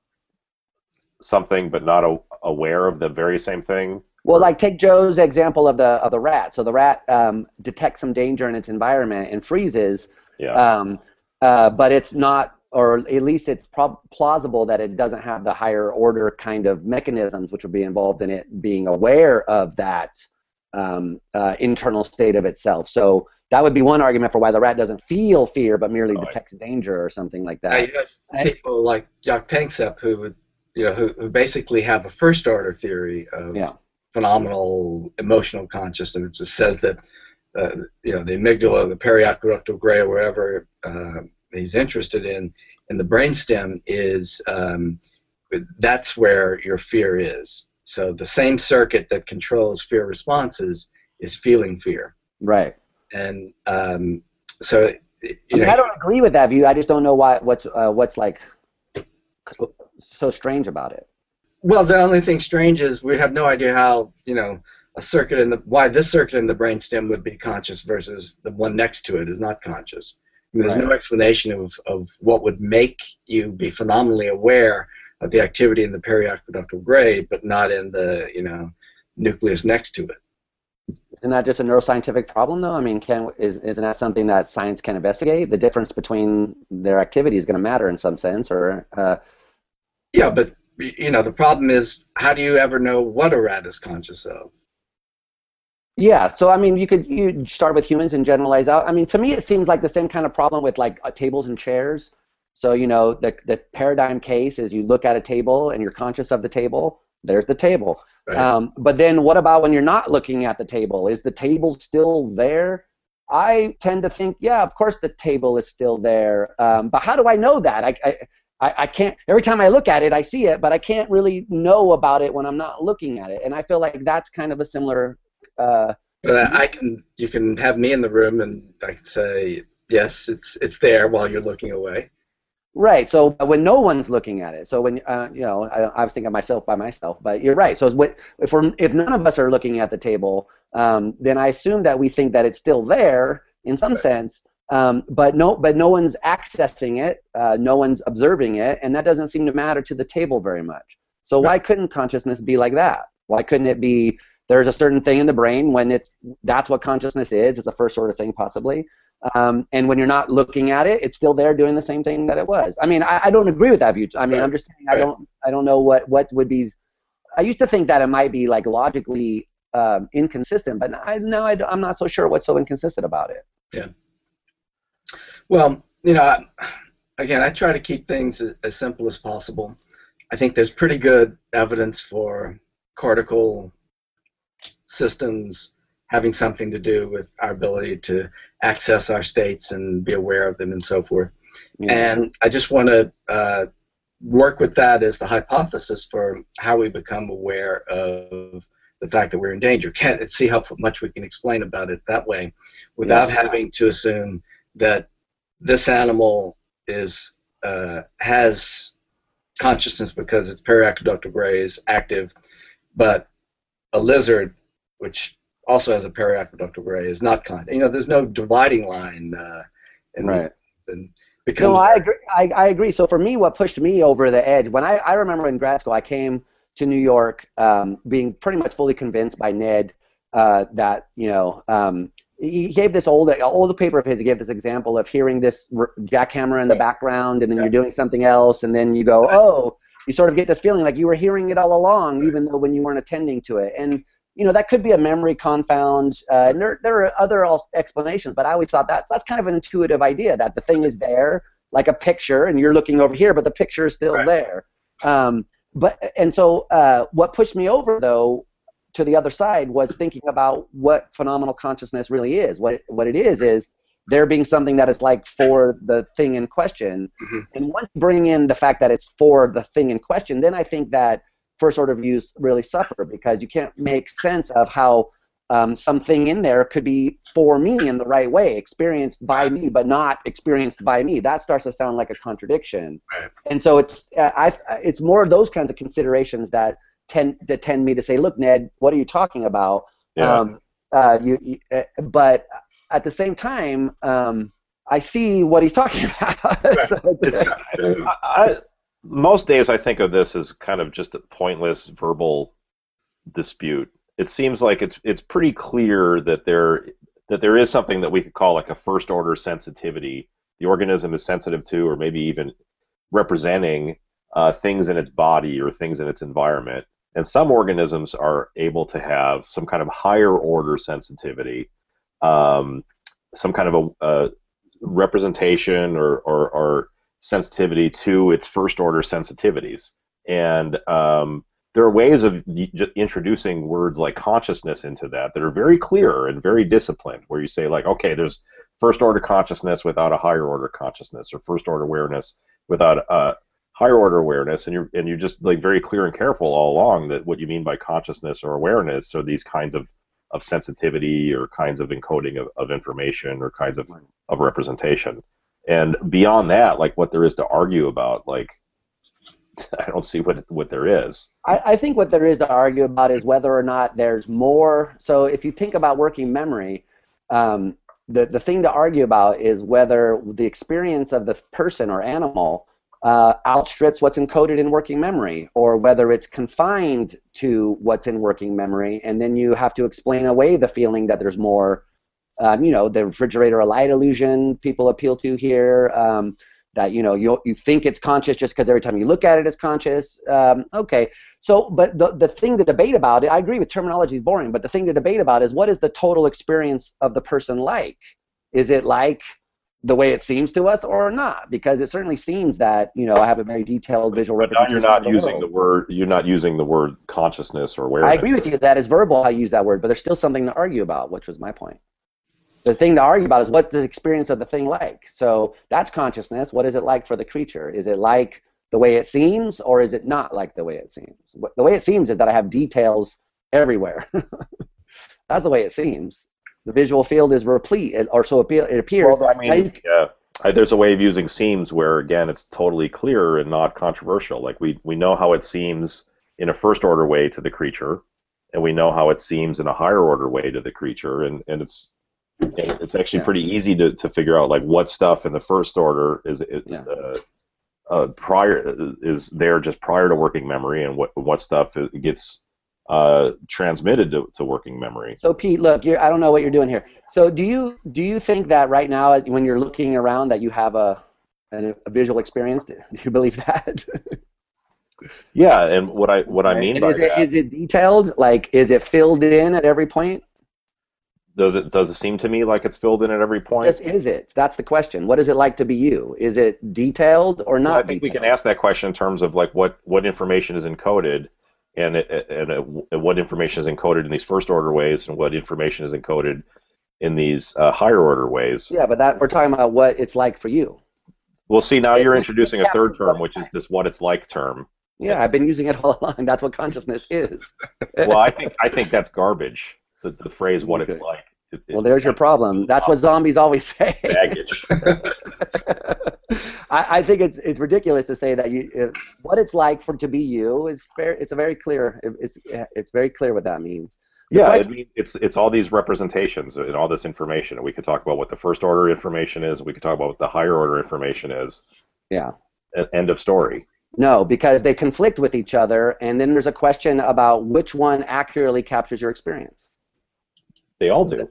something but not a, aware of the very same thing. Well, like take Joe's example of the of the rat. So the rat um, detects some danger in its environment and freezes, Yeah. um, uh, but it's not, or at least it's prob- plausible that it doesn't have the higher order kind of mechanisms which would be involved in it being aware of that um, uh, internal state of itself. So that would be one argument for why the rat doesn't feel fear but merely Oh, I- detects danger or something like Now, that. you have people like Jaak Panksepp who would, you know, who, who basically have a first order theory of Yeah. phenomenal emotional consciousness. It says that, uh, you know, the amygdala, the periaqueductal gray, or wherever uh, he's interested in, in the brainstem is um, that's where your fear is. So the same circuit that controls fear responses is feeling fear, Right. and um, so you I, mean, know I don't agree with that view. I just don't know why what's uh, what's like so strange about it. Well, the only thing strange is we have no idea how you know a circuit in the why this circuit in the brainstem would be conscious versus the one next to it is not conscious. I mean, there's no explanation of, of what would make you be phenomenally aware of the activity in the periaqueductal gray, but not in the you know nucleus next to it. Isn't that just a neuroscientific problem, though? I mean, can is isn't that something that science can investigate? The difference between their activity is going to matter in some sense, or uh, Yeah, but you know the problem is how do you ever know what a rat is conscious of? Yeah, so I mean, you could you start with humans and generalize out. I mean, to me, it seems like the same kind of problem with like uh, tables and chairs. So you know, the the paradigm case is you look at a table and you're conscious of the table. There's the table. Right? Um, but then, what about when you're not looking at the table? Is the table still there? I tend to think, yeah, of course the table is still there. Um, but how do I know that? I, I I I can't. Every time I look at it, I see it, but I can't really know about it when I'm not looking at it. And I feel like that's kind of a similar. Uh, But I I can you can have me in the room and I can say yes, it's it's there while you're looking away. Right. So when no one's looking at it, so when uh, you know, I, I was thinking of myself by myself, but you're right. So if we're if none of us are looking at the table, um, then I assume that we think that it's still there in some Right. sense, um, but no, but no one's accessing it, uh, no one's observing it, and that doesn't seem to matter to the table very much. So why couldn't consciousness be like that? Why couldn't it be? There's a certain thing in the brain when it's that's what consciousness is. It's a first sort of thing possibly. Um, and when you're not looking at it, it's still there doing the same thing that it was. I mean, I, I don't agree with that view. I mean, Right. I'm just saying I Right. don't I don't know what what would be. I used to think that it might be like logically um, inconsistent, but I no, I, am not so sure what's so inconsistent about it. Yeah. Well, you know, I- again, I try to keep things as simple as possible. I think there's pretty good evidence for cortical systems having something to do with our ability to access our states and be aware of them and so forth. And I just want to uh, work with that as the hypothesis for how we become aware of the fact that we're in danger. Can't see how much we can explain about it that way, without having to assume that this animal is uh, has consciousness because its periaqueductal gray is active, but a lizard, which also has a periaqueductal gray, is not kind. You know, there's no dividing line uh, in Right. and becomes No, I agree. I, I agree. So for me, what pushed me over the edge when I, I remember in grad school, I came to New York, um, being pretty much fully convinced by Ned uh, that you know um, he gave this old old paper of his. He gave this example of hearing this r- jackhammer in the background, and then you're doing something else, and then you go, oh, you sort of get this feeling like you were hearing it all along, even though when you weren't attending to it, and you know that could be a memory confound. Uh, and there, there are other explanations, but I always thought that's that's kind of an intuitive idea that the thing is there, like a picture, and you're looking over here, but the picture is still Right. there. Um, but and so uh, what pushed me over though to the other side was thinking about what phenomenal consciousness really is. What what it is is there being something that is like for the thing in question. Mhm. And once you bring in the fact that it's for the thing in question, then I think that first order views really suffer because you can't make sense of how um, something in there could be for me in the right way, experienced by me, but not experienced by me. That starts to sound like a contradiction. Right. And so it's uh, I it's more of those kinds of considerations that tend that tend me to say, look, Ned, what are you talking about? Yeah. Um, uh, you, you, uh, but at the same time, um, I see what he's talking about. So It's, I, I, most days I think of this as kind of just a pointless verbal dispute. It seems like it's it's pretty clear that there that there is something that we could call like a first order sensitivity. The organism is sensitive to, or maybe even representing uh, things in its body or things in its environment. And some organisms are able to have some kind of higher order sensitivity, um, some kind of a, a representation or, or, or sensitivity to its first order sensitivities. And um, there are ways of introducing words like consciousness into that that are very clear and very disciplined, where you say, like, okay, there's first order consciousness without a higher order consciousness, or first order awareness without a higher order awareness, and you're and you're just like very clear and careful all along that what you mean by consciousness or awareness are these kinds of of sensitivity or kinds of encoding of, of information or kinds of, of representation. And beyond that, like what there is to argue about, like I don't see what what there is. I, I think what there is to argue about is whether or not there's more. So if you think about working memory, um, the the thing to argue about is whether the experience of the person or animal uh, outstrips what's encoded in working memory, or whether it's confined to what's in working memory, and then you have to explain away the feeling that there's more. Um, you know, the refrigerator a light illusion people appeal to here. Um, that you know you you think it's conscious just because every time you look at it it's conscious. Um, okay, so but the the thing to debate about I agree with terminology is boring, but the thing to debate about is what is the total experience of the person like? Is it like the way it seems to us or not because it certainly seems that you know I have a very detailed visual But now representation. you're not the using world. the word you're not using the word consciousness or awareness. I agree with you that is verbal. I use that word, but there's still something to argue about, which was my point. The thing to argue about is what the experience of the thing like. So that's consciousness. What is it like for the creature? Is it like the way it seems, or is it not like the way it seems? The way it seems is that I have details everywhere. that's the way it seems. The visual field is replete, or so it appears. Well, I mean, you- yeah. I, there's a way of using seems where again it's totally clear and not controversial. Like we we know how it seems in a first order way to the creature, and we know how it seems in a higher order way to the creature, and and it's and it's actually Yeah. pretty easy to, to figure out like what stuff in the first order is Yeah. uh, uh, prior is there just prior to working memory, and what what stuff gets uh, transmitted to, to working memory. So Pete, look, you're, I don't know what you're doing here. So do you do you think that right now, when you're looking around, that you have a a, a visual experience? Do you believe that? Yeah, and what I what I mean And by is it that is it detailed? Like, is it filled in at every point? Does it does it seem to me like it's filled in at every point? Just is it? That's the question. What is it like to be you? Is it detailed or Well, not? I think we can ask that question in terms of like what what information is encoded, and it, and it, what information is encoded in these first order ways, and what information is encoded in these uh, higher order ways. Yeah, but that we're talking about what it's like for you. Well, see, now It- you're introducing a third term, which is this "what it's like" term. Yeah, I've been using it all along. That's what consciousness is. Well, I think I think that's garbage. The, the phrase "what Okay. it's like." It- Well, there's your problem. That's what zombies always say. baggage. I, I think it's it's ridiculous to say that you if, what it's like for to be you is fair. It's a very clear. It's it's very clear what that means. The Yeah, I mean, it's it's all these representations and all this information. We could talk about what the first order information is. We could talk about what the higher order information is. Yeah. End of story. No, because they conflict with each other, and then there's a question about which one accurately captures your experience. They all do.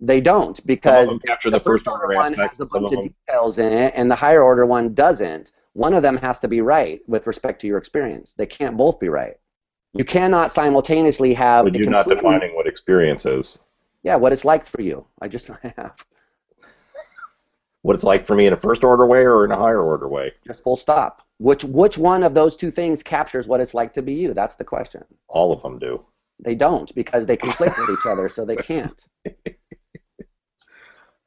They don't because capture the first order one aspects. has a bunch of of details in it, and the higher order one doesn't. One of them has to be right with respect to your experience. They can't both be right. You cannot simultaneously have but you're not defining what experience is. Yeah, what it's like for you. I just have What it's like for me in a first order way or in a higher order way. just full stop. Which which one of those two things captures what it's like to be you? That's the question. All of them do. They don't because they conflict with each other, so they can't.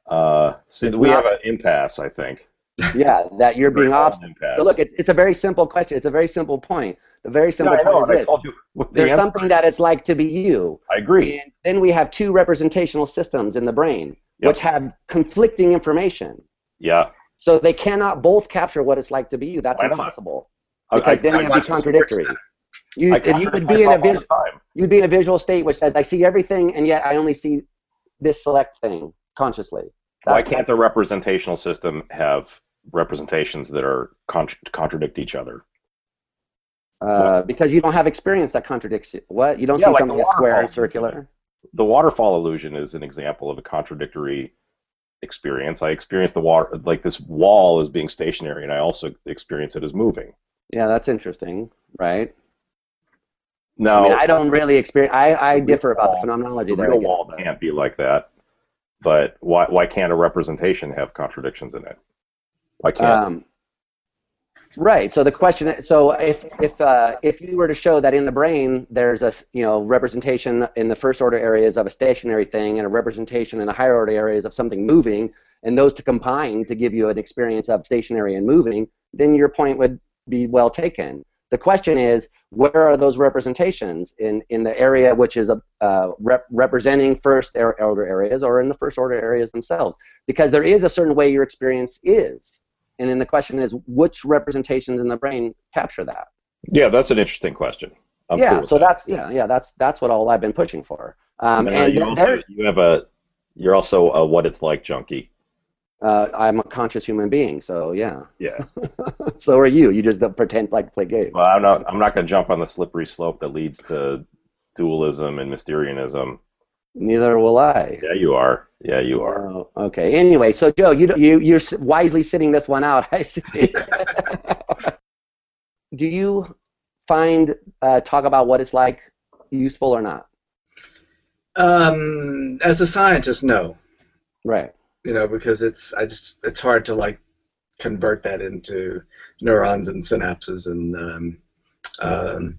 Uh, so we not- have an impasse, I think. Yeah, that you're being obstinate. So look, it, it's a very simple question. It's a very simple point. The very Yeah, simple know, point is this: told you what the there's answer something that it's like to be you, I agree. and then we have two representational systems in the brain Yep. which have conflicting information. Yeah. So they cannot both capture what it's like to be you. That's Why impossible. I- Because I- then I it would be watch this contradictory. You, you would be in a myself all vis- the time. you'd be in a visual state which says I see everything and yet I only see this select thing consciously. Why can't the representational system have representations that are contra- contradict each other? uh, because you don't have experience that contradicts you. What you don't Yeah, see like something square and circular. The waterfall illusion is an example of a contradictory experience. I experience the water like this wall as being stationary, and I also experience it as moving. Yeah, that's interesting, right? Now, I mean, I don't really experience. I, I differ about the phenomenology the there. Real wall can't be like that. But why why can't a representation have contradictions in it? Why can't? Um, right. So the question. So if if uh, if you were to show that in the brain there's a you know representation in the first order areas of a stationary thing and a representation in the higher order areas of something moving, and those to combine to give you an experience of stationary and moving, then your point would be well taken. The question is, where are those representations in, in the area which is uh, rep- representing first order areas or in the first order areas themselves? Because there is a certain way your experience is. And then the question is, which representations in the brain capture that? Yeah, that's an interesting question. I'm yeah, cool so that. that's yeah, yeah, that's that's what all I've been pushing for. Um, Now, and you, also, you have a you're also a what it's like junkie. Uh, I'm a conscious human being, so yeah. Yeah. so are you. You just don't pretend like to play games. Well, I'm not I'm not going to jump on the slippery slope that leads to dualism and Mysterianism. Neither will I. Yeah, you are. Yeah, you are. Oh, okay. Anyway, so Joe, you you you're wisely sitting this one out. I see. Do you find uh, talk about what it's like useful or not? Um, as a scientist, no. Right. You know, because it's I just it's hard to like convert that into neurons and synapses and um, um,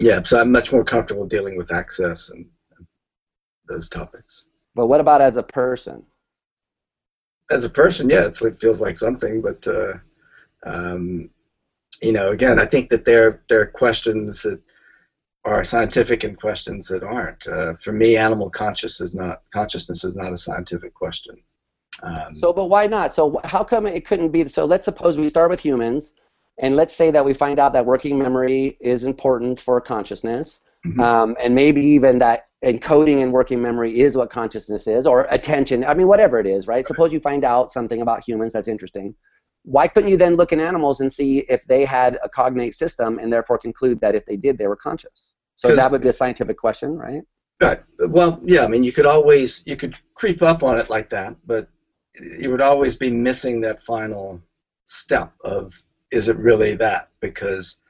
yeah. So I'm much more comfortable dealing with access and those topics. But what about as a person? as a person, yeah, it's, it feels like something, but uh, um, you know, again, I think that there there are questions that are scientific and questions that aren't. Uh, for me, animal conscious is not consciousness is not a scientific question. Um, So, but why not? So, how come it couldn't be? So, let's suppose we start with humans, and let's say that we find out that working memory is important for consciousness, Mhm. um, and maybe even that encoding and working memory is what consciousness is, or attention. I mean, whatever it is, right? Suppose you find out something about humans that's interesting. Why couldn't you then look in animals and see if they had a cognate system, and therefore conclude that if they did, they were conscious? So that would be a scientific question, right? Right. Well, yeah. I mean, you could always you could creep up on it like that, but you would always be missing that final step of is it really that? Because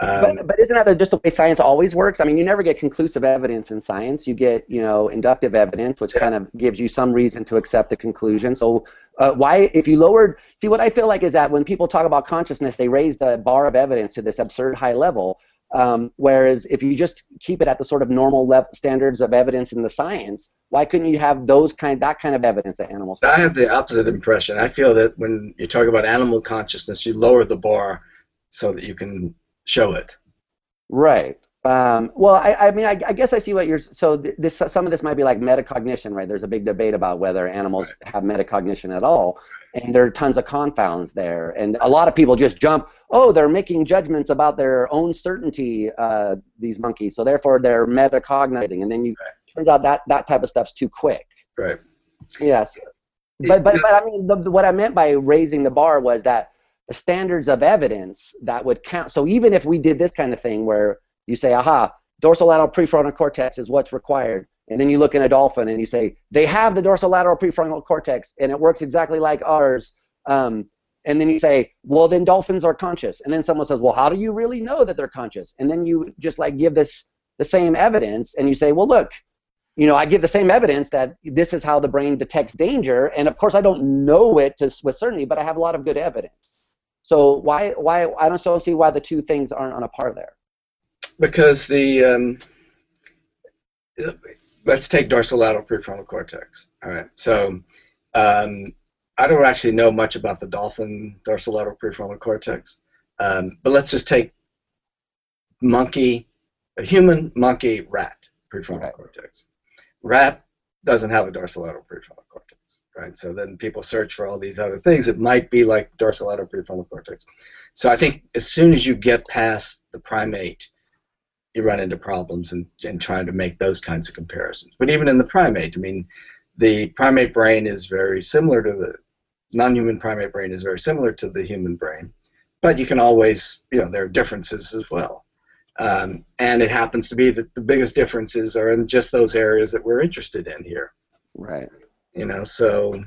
um, but, but isn't that just the way science always works? I mean, you never get conclusive evidence in science. You get, you know, inductive evidence, which Yeah. kind of gives you some reason to accept a conclusion. So, uh, why, if you lowered, see, what I feel like is that when people talk about consciousness, they raise the bar of evidence to this absurd high level. Um, whereas if you just keep it at the sort of normal level standards of evidence in the science, why couldn't you have those kind, that kind of evidence that animals? I have the opposite impression. I feel that when you talk about animal consciousness, you lower the bar so that you can show it. Right. Um, well, I, I mean, I, I guess I see what you're. So th- this, some of this might be like metacognition, right? There's a big debate about whether animals have metacognition at all, and there are tons of confounds there. And a lot of people just jump, oh, they're making judgments about their own certainty, uh, these monkeys, so therefore they're metacognizing. And then you turns out that that type of stuff's too quick. Right. Yes. But but but I mean, the, the- what I meant by raising the bar was that the standards of evidence that would count. So even if we did this kind of thing where you say, aha, dorsolateral prefrontal cortex is what's required, and then you look in a dolphin and you say they have the dorsolateral prefrontal cortex and it works exactly like ours. Um, and then you say, well, then dolphins are conscious. And then someone says, well, how do you really know that they're conscious? And then you just like give this the same evidence and you say, well, look, you know, I give the same evidence that this is how the brain detects danger, and of course, I don't know it to, with certainty, but I have a lot of good evidence. So why, why I don't so see why the two things aren't on a par there. Because the um, let's take dorsolateral prefrontal cortex. All right. So um, I don't actually know much about the dolphin dorsolateral prefrontal cortex, um, but let's just take monkey, a human, monkey, rat prefrontal Right. cortex. Rat doesn't have a dorsolateral prefrontal cortex, right? So then people search for all these other things. It might be like dorsolateral prefrontal cortex. So I think as soon as you get past the primate, you run into problems in, in trying to make those kinds of comparisons. But even in the primate, I mean, the primate brain is very similar to the non-human primate brain is very similar to the human brain, but you can always, you know, there are differences as well. Um, and it happens to be that the biggest differences are in just those areas that we're interested in here. Right. You know, so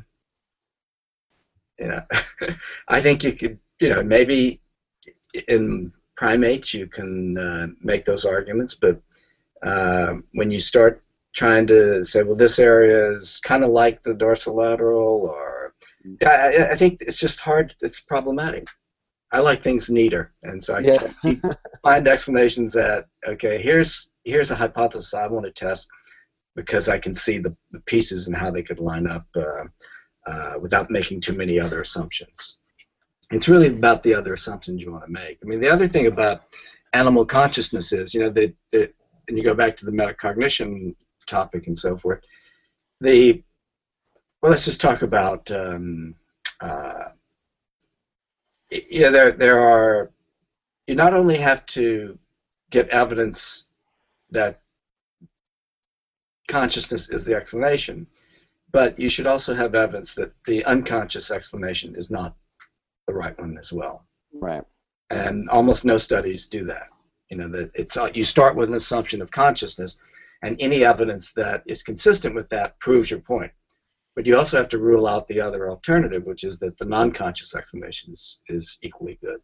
you know, I think you could, you know, maybe in primates you can uh, make those arguments, but uh, when you start trying to say, well, this area is kind of like the dorsolateral, or yeah, I, I think it's just hard. It's problematic. I like things neater, and so I Yeah. find explanations that okay, here's here's a hypothesis I want to test because I can see the, the pieces and how they could line up uh, uh, without making too many other assumptions. It's really about the other assumptions you want to make. I mean, the other thing about animal consciousness is, you know, that, and you go back to the metacognition topic and so forth. The well, let's just talk about um, uh, yeah. There there are you not only have to get evidence that consciousness is the explanation, but you should also have evidence that the unconscious explanation is not the right one as well. Right. And almost no studies do that. You know that it's uh, you start with an assumption of consciousness, and any evidence that is consistent with that proves your point. But you also have to rule out the other alternative, which is that the non-conscious explanation is, is equally good.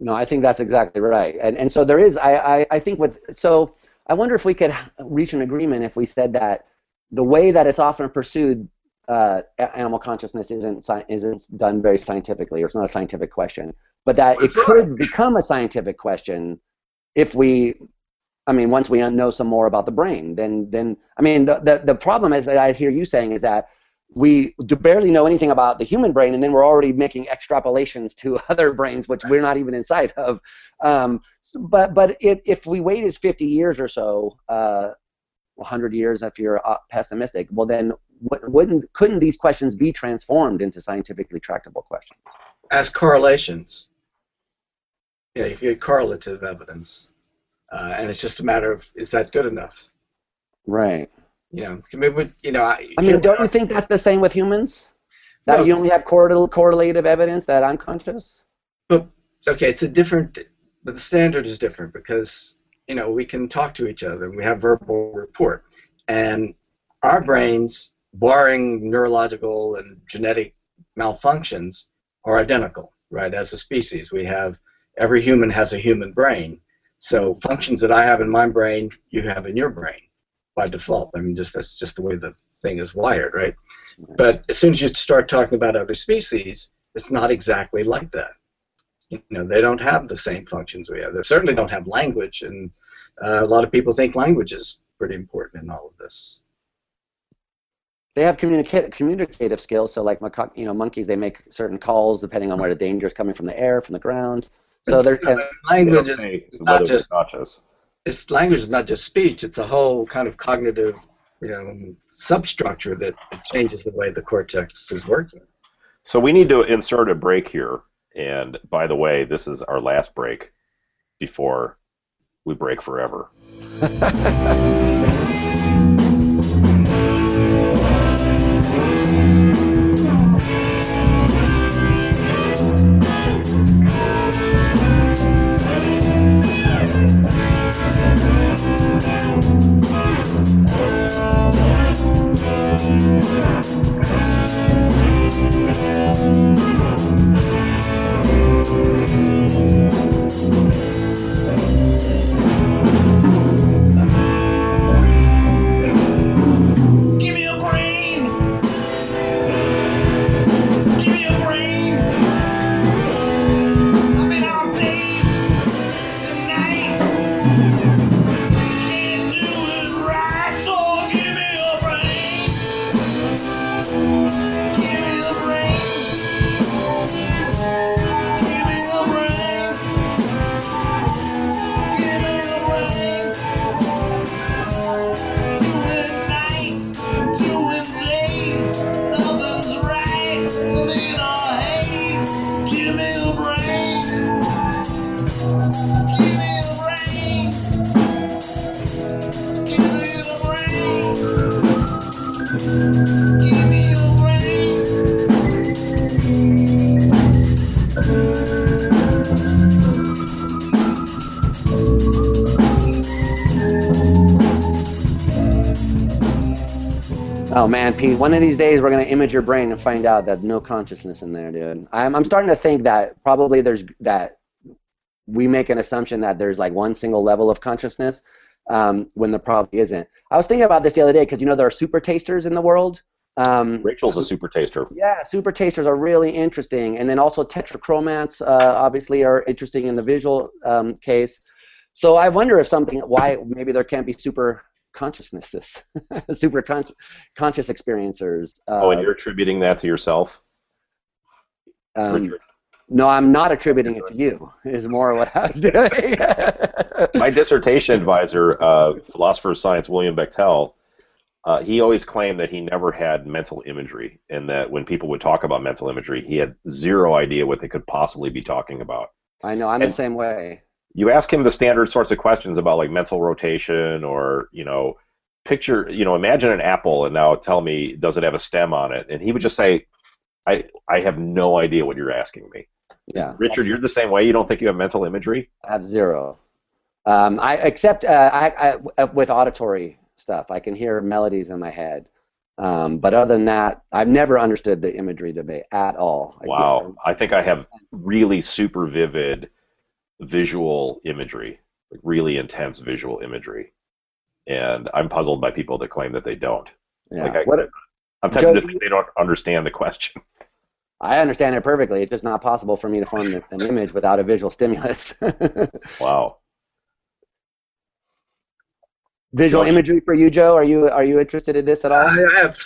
No, I think that's exactly right. And and so there is. I I, I think with so I wonder if we could reach an agreement if we said that the way that it's often pursued, uh, animal consciousness isn't isn't done very scientifically, or it's not a scientific question, but that it could become a scientific question if we I mean, once we know some more about the brain, then then I mean, the the, the problem is that I hear you saying is that we do barely know anything about the human brain, and then we're already making extrapolations to other brains, which we're not even inside of. Um, but but if, if we waited 50 years or so, uh, 100 years if you're uh, pessimistic, well then wouldn't couldn't these questions be transformed into scientifically tractable questions? As correlations. Yeah, you get correlative evidence, uh, and it's just a matter of is that good enough? Right. You know, maybe, you know. I, I mean, don't you think that's the same with humans? That no. you only have correl- correlative evidence that I'm conscious. But okay, it's a different, but the standard is different because you know we can talk to each other and we have verbal report, and our brains, barring neurological and genetic malfunctions, are identical, right? As a species, we have every human has a human brain. So functions that I have in my brain, you have in your brain by default. I mean, just that's just the way the thing is wired, right? But as soon as you start talking about other species, it's not exactly like that. You know, they don't have the same functions we have. They certainly don't have language, and uh, a lot of people think language is pretty important in all of this. They have communicative communicative skills. So, like you know, monkeys, they make certain calls depending on where the danger is coming from the air, from the ground. So they're language is not just conscious. It's language is not just speech. It's a whole kind of cognitive, you know, substructure that changes the way the cortex is working. So we need to insert a break here. And by the way, this is our last break before we break forever. Oh man, Pete, one of these days we're gonna image your brain and find out that no consciousness in there, dude. I'm I'm starting to think that probably there's that we make an assumption that there's like one single level of consciousness um, when there probably isn't. I was thinking about this the other day because you know there are super tasters in the world. Um, Rachel's a super taster. Yeah, super tasters are really interesting, and then also tetrachromats uh, obviously are interesting in the visual um, case. So I wonder if something why maybe there can't be super consciousnesses, super con- conscious experiencers. Uh, oh, and you're attributing that to yourself? Um, no, I'm not attributing it to you. Is more what I was doing. My dissertation advisor, uh, philosopher of science William Bechtel, uh, he always claimed that he never had mental imagery, and that when people would talk about mental imagery, he had zero idea what they could possibly be talking about. I know. I'm the same way. You ask him the standard sorts of questions about like mental rotation or you know, picture, you know, imagine an apple and now tell me does it have a stem on it, and he would just say, I I have no idea what you're asking me. Yeah. Richard, you're the same way. You don't think you have mental imagery? I have zero. Um, I except uh, I, I with auditory stuff, I can hear melodies in my head. Um, but other than that, I've never understood the imagery debate at all. I Wow, I think I have really super vivid visual imagery, like really intense visual imagery, and I'm puzzled by people that claim that they don't. Yeah. Like I, what, I'm tempted Joe, to think they don't understand the question. I understand it perfectly. It's just not possible for me to form an image without a visual stimulus. Wow. visual Joe, imagery for you, Joe? Are you are you interested in this at all? I have,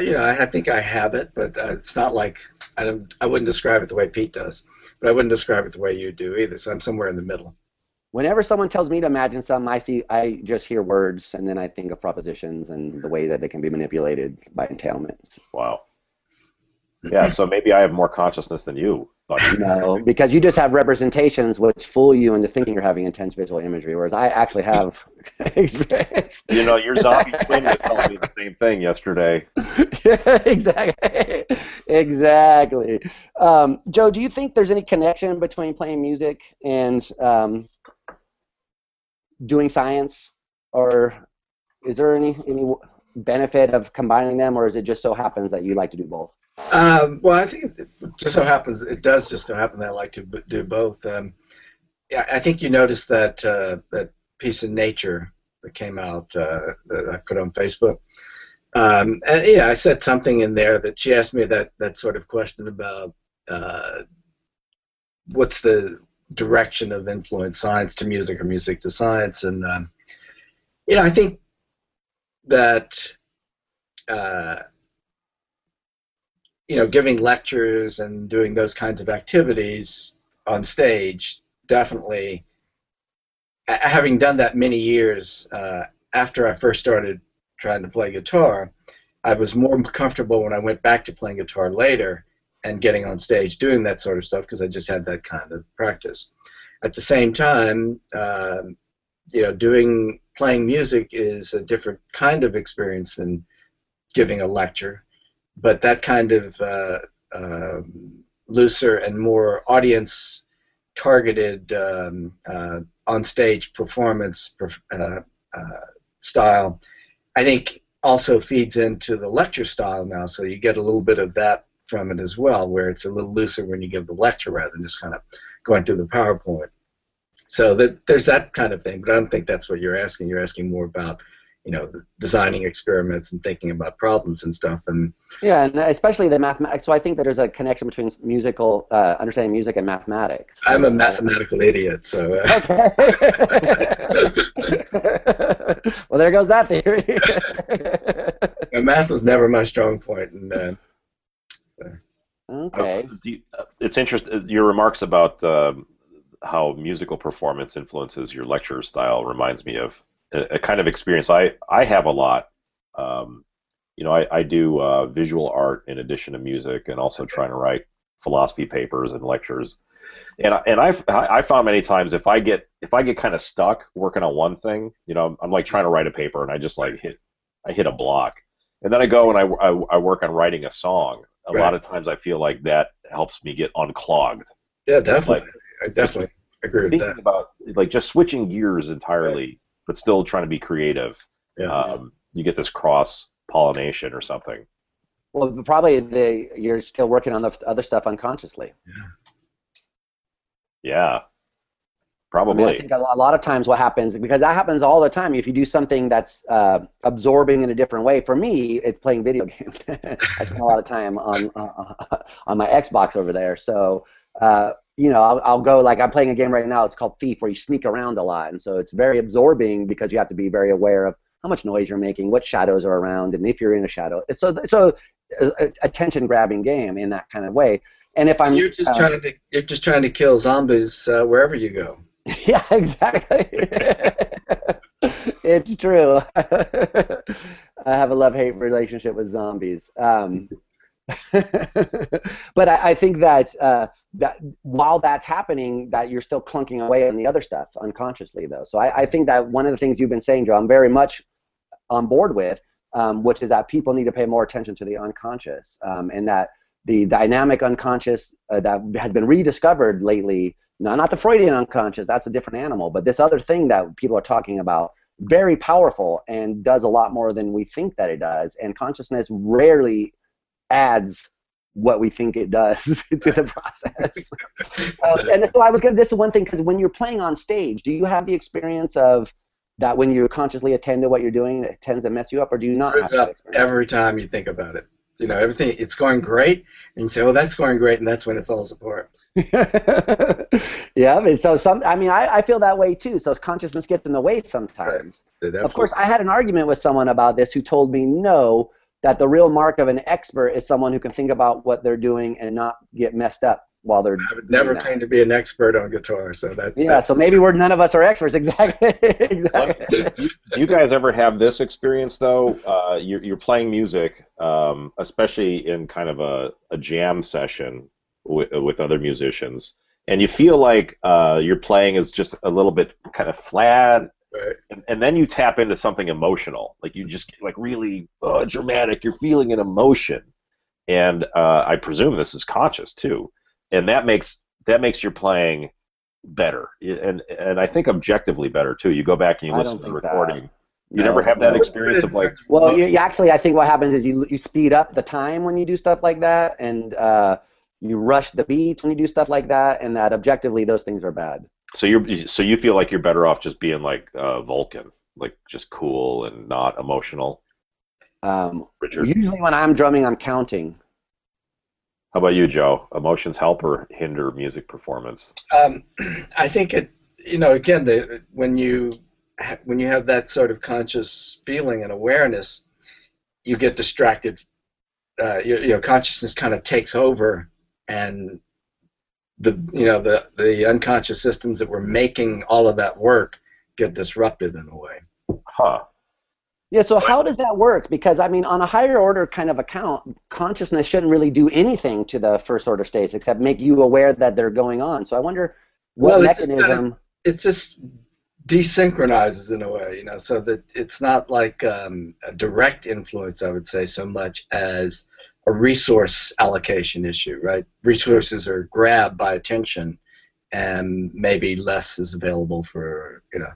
you know, I think I have it, but uh, it's not like I don't. I wouldn't describe it the way Pete does, but I wouldn't describe it the way you do either. So I'm somewhere in the middle. Whenever someone tells me to imagine something, I see I just hear words and then I think of propositions and the way that they can be manipulated by entailments. Wow. Yeah, so maybe I have more consciousness than you. But No, because you just have representations which fool you into thinking you're having intense visual imagery, whereas I actually have experience. you know, your zombie twin was telling me the same thing yesterday. exactly. Exactly. Um, Joe, do you think there's any connection between playing music and um, doing science, or is there any any benefit of combining them, or is it just so happens that you like to do both? Um, well, I think it just so happens it does just so happen that I like to b- do both. Um, yeah, I think you noticed that uh, that piece in Nature that came out uh, that I put on Facebook. Um, and yeah, I said something in there that she asked me that that sort of question about uh, what's the direction of influence science to music or music to science, and um, you know, I think that. Uh, you know, giving lectures and doing those kinds of activities on stage, definitely. Having done that many years uh, after I first started trying to play guitar, I was more comfortable when I went back to playing guitar later and getting on stage doing that sort of stuff because I just had that kind of practice. At the same time, um you know, doing playing music is a different kind of experience than giving a lecture but that kind of uh, um looser and more audience targeted um, uh, on stage performance perf- uh, uh, style, I think also feeds into the lecture style now. So you get a little bit of that from it as well, where it's a little looser when you give the lecture rather than just kind of going through the PowerPoint. So that there's that kind of thing, but I don't think that's what you're asking. You're asking more about, you know, the designing experiments and thinking about problems and stuff. And Yeah, and especially the mathematics. So I think that there's a connection between musical uh, understanding music and mathematics. I'm a mathematical idiot, so. Uh, Okay. well, there goes that theory. Uh, math was never my strong point, and uh, okay. Do you- uh, It's interesting. Your remarks about um, how musical performance influences your lecture style reminds me of a, a kind of experience I, I have a lot. Um, you know, I, I do uh, visual art in addition to music, and also trying to write philosophy papers and lectures. And I, and I've I I found many times if I get if I get kind of stuck working on one thing, you know, I'm, I'm like trying to write a paper and I just like hit I hit a block, and then I go and I, I, I work on writing a song. A Right. lot of times I feel like that helps me get unclogged. yeah, definitely, I definitely agree with that. about like just switching gears entirely, but still trying to be creative. Yeah. Um, you get this cross pollination or something. Well, probably the, you're still working on the other stuff unconsciously. Yeah, I mean, probably. I think a lo- a lot of times what happens because that happens all the time. If you do something that's uh, absorbing in a different way, for me, it's playing video games. I spend a lot of time on uh, on my Xbox over there. So uh, you know, I'll, I'll go like I'm playing a game right now. It's called Thief, where you sneak around a lot, and so it's very absorbing because you have to be very aware of how much noise you're making, what shadows are around, and if you're in a shadow. So so a, a attention grabbing game in that kind of way. And if I'm you're just uh, trying to you're just trying to kill zombies uh, wherever you go. Yeah, exactly. it's true. I have a love-hate relationship with zombies. Um, but I, I think that uh, that while that's happening, that you're still clunking away on the other stuff unconsciously, though. So I, I think that one of the things you've been saying, Joe, I'm very much on board with, um, which is that people need to pay more attention to the unconscious, um, and that the dynamic unconscious uh, that has been rediscovered lately. No, not the Freudian unconscious. That's a different animal. But this other thing that people are talking about, very powerful and does a lot more than we think that it does. And consciousness rarely adds what we think it does to the process. Uh, and so I was gonna. This is one thing because when you're playing on stage, do you have the experience of that when you consciously attend to what you're doing, it tends to mess you up, or do you not have Screws that every time you think about it. You know, everything it's going great, and you say, "Oh, that's going great," and that's when it falls apart. yeah, and so some. I mean, I, I feel that way too. So consciousness gets in the way sometimes. So Of course, I had an argument with someone about this who told me no, that the real mark of an expert is someone who can think about what they're doing and not get messed up while they're. I would never doing that. claim to be an expert on guitar, so that Yeah, so maybe we're none of us are experts. Exactly. exactly. do, you, do you guys ever have this experience though? Uh, you're, you're playing music, um, especially in kind of a, a jam session with, with other musicians, and you feel like uh, your playing is just a little bit kind of flat, Right. and, and then you tap into something emotional, like you just get like really uh, dramatic. You're feeling an emotion, and uh, I presume this is conscious too, and that makes that makes your playing better, and and I think objectively better too. You go back and you listen to the think that. recording. You No, never have that no. experience of like, Well, you, you actually, I think what happens is you you speed up the time when you do stuff like that, and uh, you rush the beats when you do stuff like that, and that objectively those things are bad. So you're so you feel like you're better off just being like uh, Vulcan, like just cool and not emotional. Um, Richard, usually when I'm drumming, I'm counting. how about you, Joe? Emotions help or hinder music performance? Um, I think it, you know, again, the, when you when you have that sort of conscious feeling and awareness, you get distracted. Uh, you, you know, consciousness kind of takes over, and the you know the the unconscious systems that were making all of that work get disrupted in a way. Huh. Yeah, so how does that work? Because I mean, on a higher order kind of account, consciousness shouldn't really do anything to the first order states except make you aware that they're going on. So I wonder what Well, it just kinda- It just desynchronizes in a way, you know, so that it's not like um, a direct influence, I would say, so much as a resource allocation issue, right? Resources are grabbed by attention, and maybe less is available for, you know,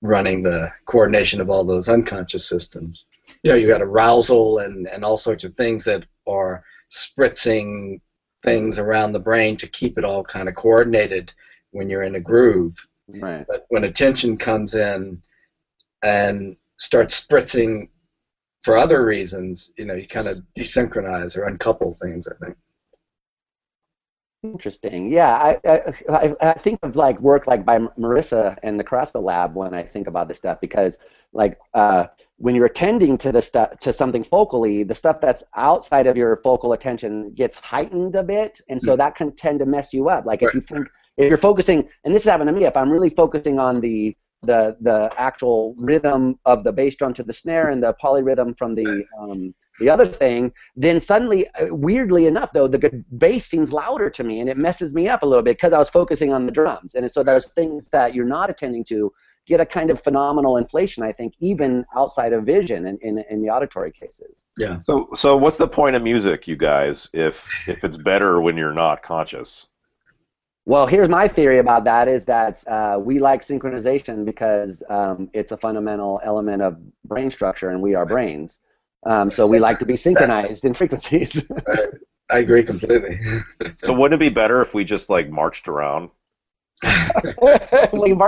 running the coordination of all those unconscious systems. You know, you got arousal and, and all sorts of things that are spritzing things around the brain to keep it all kind of coordinated when you're in a groove. Right. But when attention comes in and starts spritzing for other reasons, you know, you kind of desynchronize or uncouple things, I think. Interesting. Yeah, I, I I think of like work like by Marisa and the Carrasco Lab when I think about this stuff because like uh, when you're attending to the stuff to something focally, the stuff that's outside of your focal attention gets heightened a bit, and so that can tend to mess you up. Like if you think if you're focusing, and this is happened to me, if I'm really focusing on the the the actual rhythm of the bass drum to the snare and the polyrhythm from the um, the other thing, then suddenly, uh, weirdly enough, though, the bass seems louder to me, and it messes me up a little bit because I was focusing on the drums. And so those things that you're not attending to get a kind of phenomenal inflation, I think, even outside of vision in, in, in the auditory cases. Yeah. So, so what's the point of music, you guys, if if it's better when you're not conscious? Well, here's my theory about that is that uh, we like synchronization because um, it's a fundamental element of brain structure, and we are brains. Um, so we like to be synchronized in frequencies. I agree completely. So, wouldn't it be better if we just like marched around? well,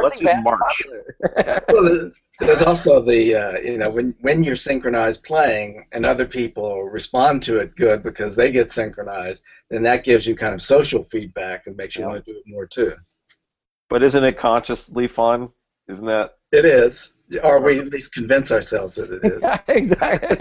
Let's march. well, there's also the uh, you know when when you're synchronized playing and other people respond to it good because they get synchronized, then that gives you kind of social feedback and makes you Yeah. want to do it more too. But isn't it consciously fun? Isn't that? It is, or we at least convince ourselves that it is. exactly.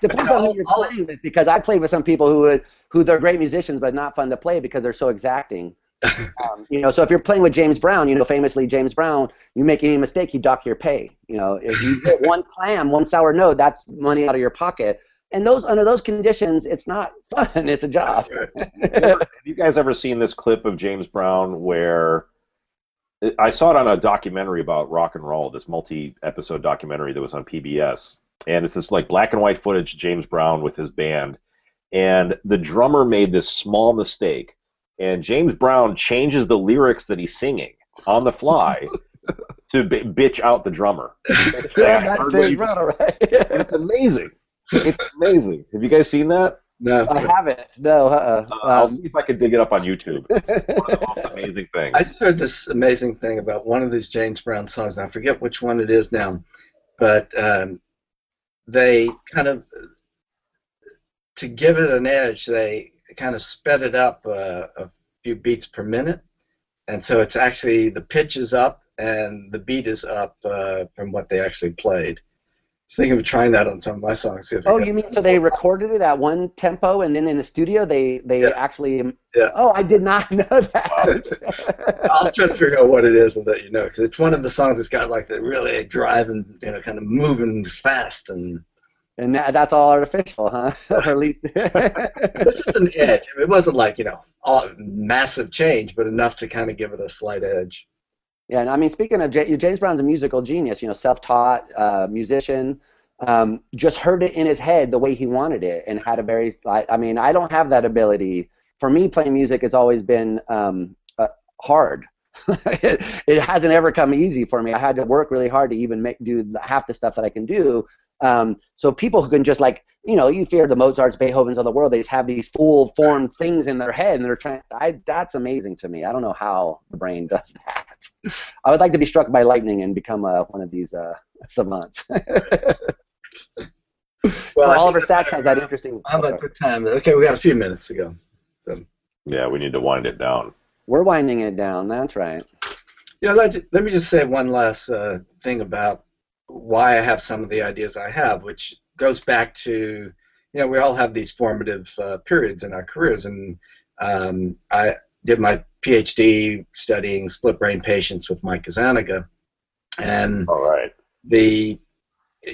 Depends on who you're I'll- playing with, because I played with some people who who they're great musicians but not fun to play because they're so exacting. Um, you know, so if you're playing with James Brown, you know, famously James Brown, you make any mistake, he dock your pay. You know, if you get one clam, one sour note, that's money out of your pocket. And those under those conditions, it's not fun. It's a job. Have you guys ever seen this clip of James Brown where I saw it on a documentary about rock and roll, this multi-episode documentary that was on PBS, and it's this like black and white footage James Brown with his band, and the drummer made this small mistake, and James Brown changes the lyrics that he's singing on the fly to b- bitch out the drummer. Yeah, I that's heard James Brown, all right. It's amazing. It's amazing. Have you guys seen that? No, I haven't. No, uh-uh. Uh, I'll Um, see if I can dig it up on YouTube. It's one of the most amazing things. I just heard this amazing thing about one of these James Brown songs. I forget which one it is now, but um, they kind of, to give it an edge, they kind of sped it up uh, a few beats per minute, and so it's actually the pitch is up and the beat is up uh, from what they actually played. I was thinking of trying that on some of my songs. Oh, you mean so they recorded it at one tempo, and then in the studio they they Yeah. actually? Yeah. Oh, I did not know that. I'll try to figure out what it is and let you know because it's one of the songs that's got like the really driving, you know, kind of moving fast and and that, that's all artificial, huh? at least. It's just an edge. I mean, it wasn't like you know all massive change, but enough to kind of give it a slight edge. Yeah, and I mean, speaking of J- James Brown's a musical genius, you know, self-taught uh, musician. Um, just heard it in his head the way he wanted it, and had a very. I, I mean, I don't have that ability. For me, playing music has always been um, uh, hard. it, it hasn't ever come easy for me. I had to work really hard to even make do the- half the stuff that I can do. Um, so people who can just like, you know, you fear the Mozarts, Beethovens of the world. They just have these full formed things in their head, and they're trying. I, that's amazing to me. I don't know how the brain does that. I would like to be struck by lightning and become uh, one of these uh, savants. Well, I Oliver Sacks has that interesting. How about good time? Okay, we got a few minutes to go. Yeah, we need to wind it down. We're winding it down. That's right. You know, let, let me just say one last uh, thing about why I have some of the ideas I have, which goes back to, you know, we all have these formative uh, periods in our careers, and um, I did my PhD studying split brain patients with Mike Gazzaniga, and All right. the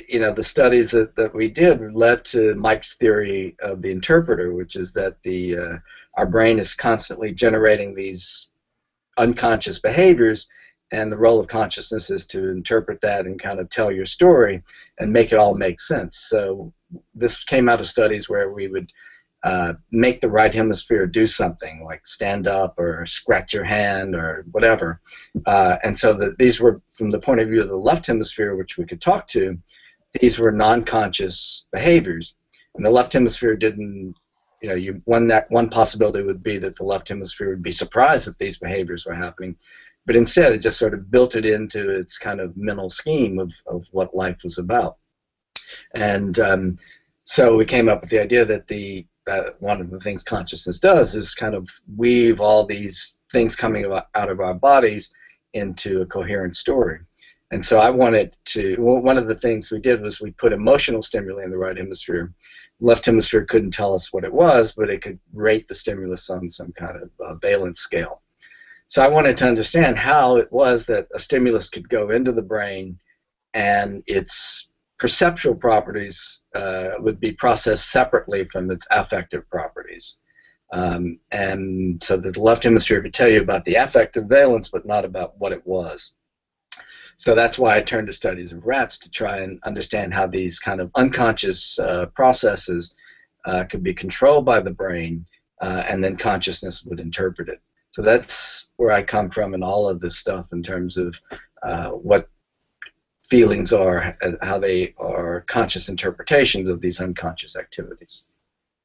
you know the studies that, that we did led to Mike's theory of the interpreter, which is that the uh, our brain is constantly generating these unconscious behaviors, and the role of consciousness is to interpret that and kind of tell your story and make it all make sense. So this came out of studies where we would uh, make the right hemisphere do something like stand up or scratch your hand or whatever. Uh, and so the, these were from the point of view of the left hemisphere, which we could talk to. These were non-conscious behaviors, and the left hemisphere didn't. You know, you one that one possibility would be that the left hemisphere would be surprised that these behaviors were happening, but instead it just sort of built it into its kind of mental scheme of, of what life was about. And um, so we came up with the idea that the uh, one of the things consciousness does is kind of weave all these things coming out of our bodies into a coherent story. And so I wanted to. One of the things we did was we put emotional stimuli in the right hemisphere. Left hemisphere couldn't tell us what it was, but it could rate the stimulus on some kind of uh, valence scale. So I wanted to understand how it was that a stimulus could go into the brain and its perceptual properties uh, would be processed separately from its affective properties. Um, and so the left hemisphere could tell you about the affective valence, but not about what it was. So that's why I turned to studies of rats to try and understand how these kind of unconscious uh, processes uh, could be controlled by the brain, uh, and then consciousness would interpret it. So that's where I come from in all of this stuff in terms of uh, what feelings are, and how they are conscious interpretations of these unconscious activities.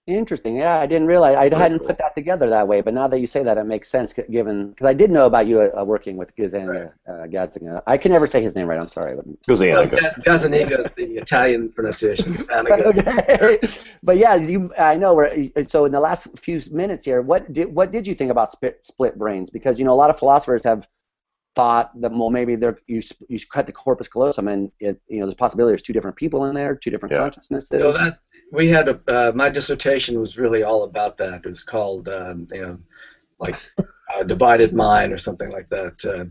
Interesting. Yeah, I didn't realize I hadn't put that together that way, but now that you say that, it makes sense. Given because I did know about you uh, working with Gazanga, uh, Gazzaniga. I can never say his name right. I'm sorry. Gazzaniga. Gazzaniga is the Italian pronunciation. Okay. But yeah, you. I know. We're, so in the last few minutes here, what did what did you think about split, split brains? Because you know a lot of philosophers have thought that well maybe there you you cut the corpus callosum and it you know there's a possibility there's two different people in there, two different Yeah. consciousnesses. So that we had a uh, my dissertation was really all about that. It was called um, you know like uh, divided mind or something like that. Uh,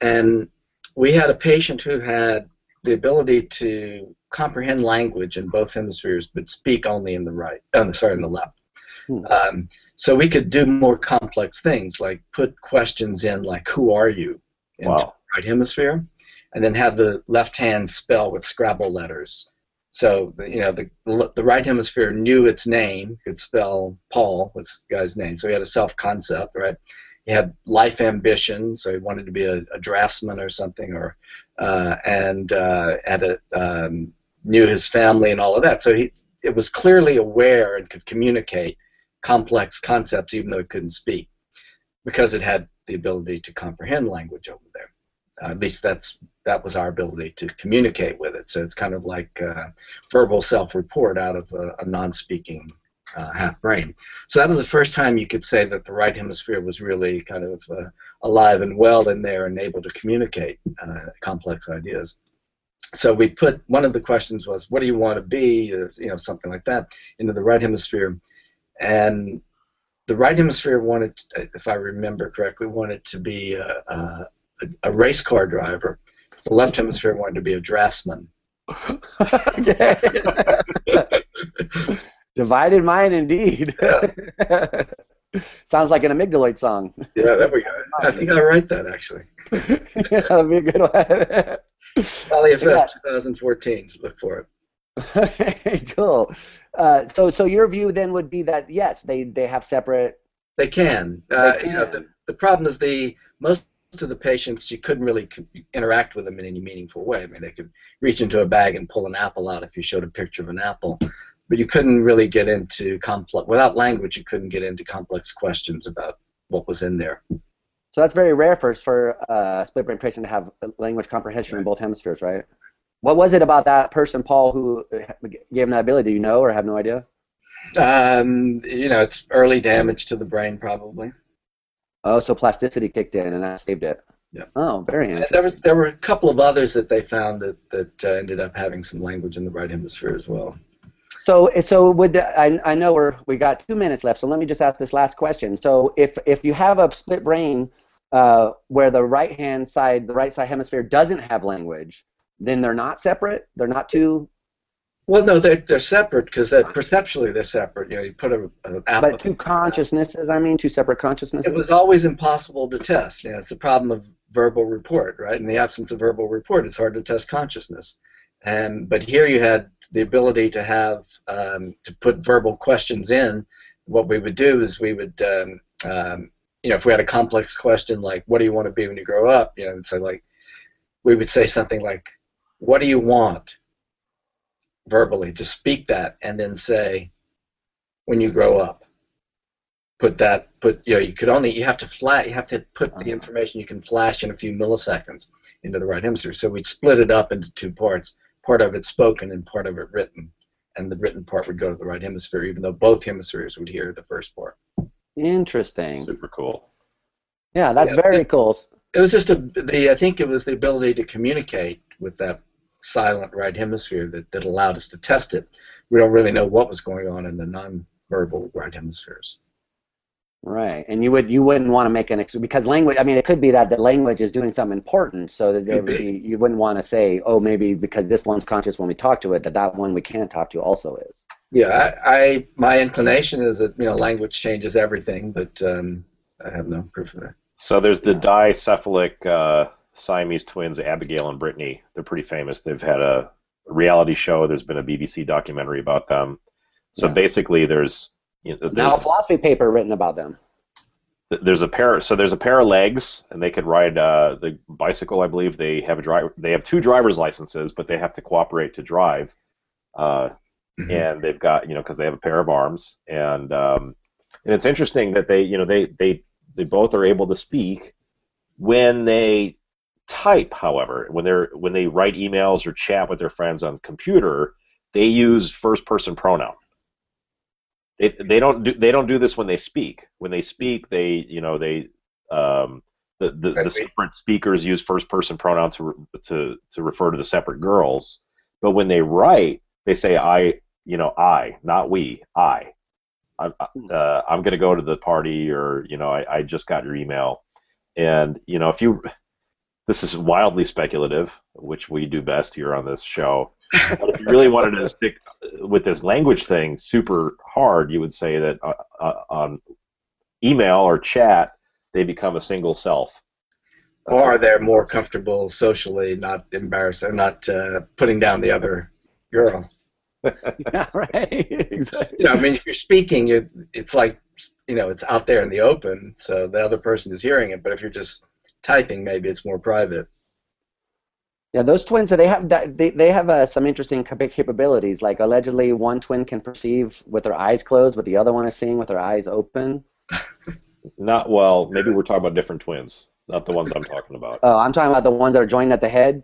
and we had a patient who had the ability to comprehend language in both hemispheres, but speak only in the right. Oh, sorry, in the left. Hmm. Um, so we could do more complex things, like put questions in, like "Who are you?" into Wow. the right hemisphere, and then have the left hand spell with Scrabble letters. So you know the the right hemisphere knew its name, could spell Paul, what's the guy's name. So he had a self concept, right? He had life ambition, so he wanted to be a, a draftsman or something, or uh, and uh, had a um, knew his family and all of that. So he it was clearly aware and could communicate complex concepts even though it couldn't speak, because it had the ability to comprehend language over there. Uh, at least that's that was our ability to communicate with it. So it's kind of like uh, verbal self-report out of a, a non-speaking uh, half brain. So that was the first time you could say that the right hemisphere was really kind of uh, alive and well in there and able to communicate uh, complex ideas. So we put one of the questions was, "What do you want to be?" Or, you know, something like that, into the right hemisphere, and the right hemisphere wanted, if I remember correctly, wanted to be a, a, a race car driver. The left hemisphere wanted to be a draftsman. Divided mind, indeed. Sounds like an amygdaloid song. Yeah, there we go. I think I write that actually. That'd be a good one. Polyfest 2014. so Look for it. cool. Uh, so, so your view then would be that yes, they they have separate. They can. Uh, They You know, can. the, the problem is the most of the patients you couldn't really interact with them in any meaningful way. I mean, they could reach into a bag and pull an apple out if you showed a picture of an apple, but you couldn't really get into complex without language. You couldn't get into complex questions about what was in there. So that's very rare for for uh, split brain patient to have language comprehension in both hemispheres, right? What was it about that person, Paul, who uh, gave him that ability? Do you know or have no idea? Um, you know, it's early damage to the brain probably. Oh, so plasticity kicked in and that saved it. Yeah. Oh, very interesting. there was there were a couple of others that they found that that uh, ended up having some language in the right hemisphere as well. So, so would the, I, I know we're we got two minutes left, so let me just ask this last question. So, if if you have a split brain uh, where the right hand side, the right side hemisphere doesn't have language, then they're not separate. They're not two, Well, no, they're they're separate because that perceptually they're separate. You know, you put a, a apple. but two consciousnesses. I mean, two separate consciousnesses. It was always impossible to test. You know, it's the problem of verbal report, right? In the absence of verbal report, it's hard to test consciousness. And but here you had the ability to have um, to put verbal questions in. What we would do is we would, um, um, you know, if we had a complex question like, "What do you want to be when you grow up?" You know, and say like, we would say something like, "What do you want?" Verbally to speak that, and then say, "When you grow up." Put that. Put you know. You could only. You have to flat. You have to put the uh-huh. information you can flash in a few milliseconds into the right hemisphere. So we'd split it up into two parts. Part of it spoken and part of it written. And the written part would go to the right hemisphere, even though both hemispheres would hear the first part. Interesting. Super cool. Yeah, that's Yeah, very it's- cool. It was just a the I think it was the ability to communicate with that silent right hemisphere that, that allowed us to test it. We don't really know what was going on in the non-verbal right hemispheres. Right, and you would you wouldn't want to make an ex- because language. I mean, it could be that the language is doing something important, so that there would be. be. You wouldn't want to say, oh, maybe because this one's conscious when we talk to it, that that one we can't talk to also is. Yeah, I, I my inclination is that you know language changes everything, but um, I have no proof of that. So there's the dicephalic uh, Siamese twins, Abigail and Brittany. They're pretty famous. They've had a reality show. There's been a BBC documentary about them. So Yeah. basically, there's you know, Now, a philosophy paper written about them. there's a pair. So there's a pair of legs, and they could ride uh, the bicycle. I believe they have a driver. They have two driver's licenses, but they have to cooperate to drive. Uh, Mhm. and they've got you know because they have a pair of arms, and um, and it's interesting that they you know they they they both are able to speak when they type. However, when they're when they write emails or chat with their friends on computer, they use first person pronoun. They, they don't do they don't do this when they speak. When they speak, they you know they um, the the, the separate speakers use first person pronouns to to to refer to the separate girls, but when they write, they say I, you know, I, not we, I. I'm, uh, I'm going to go to the party, or you know, I, I just got your email, and you know, if you, this is wildly speculative, which we do best here on this show. but if you really wanted to stick with this language thing super hard, you would say that uh, uh, on email or chat, they become a single self. Or they're more comfortable socially, not embarrassed, they're not uh, putting down the other girl. yeah, right. exactly. You know, I mean, if you're speaking, you it's like, you know, it's out there in the open, so the other person is hearing it. But if you're just typing, maybe it's more private. Yeah, those twins, they have that, they, they have uh, some interesting capabilities. Like allegedly, one twin can perceive with their eyes closed, but the other one is seeing with their eyes open. Not well. Maybe we're talking about different twins, not the ones I'm talking about. Oh, I'm talking about the ones that are joined at the head.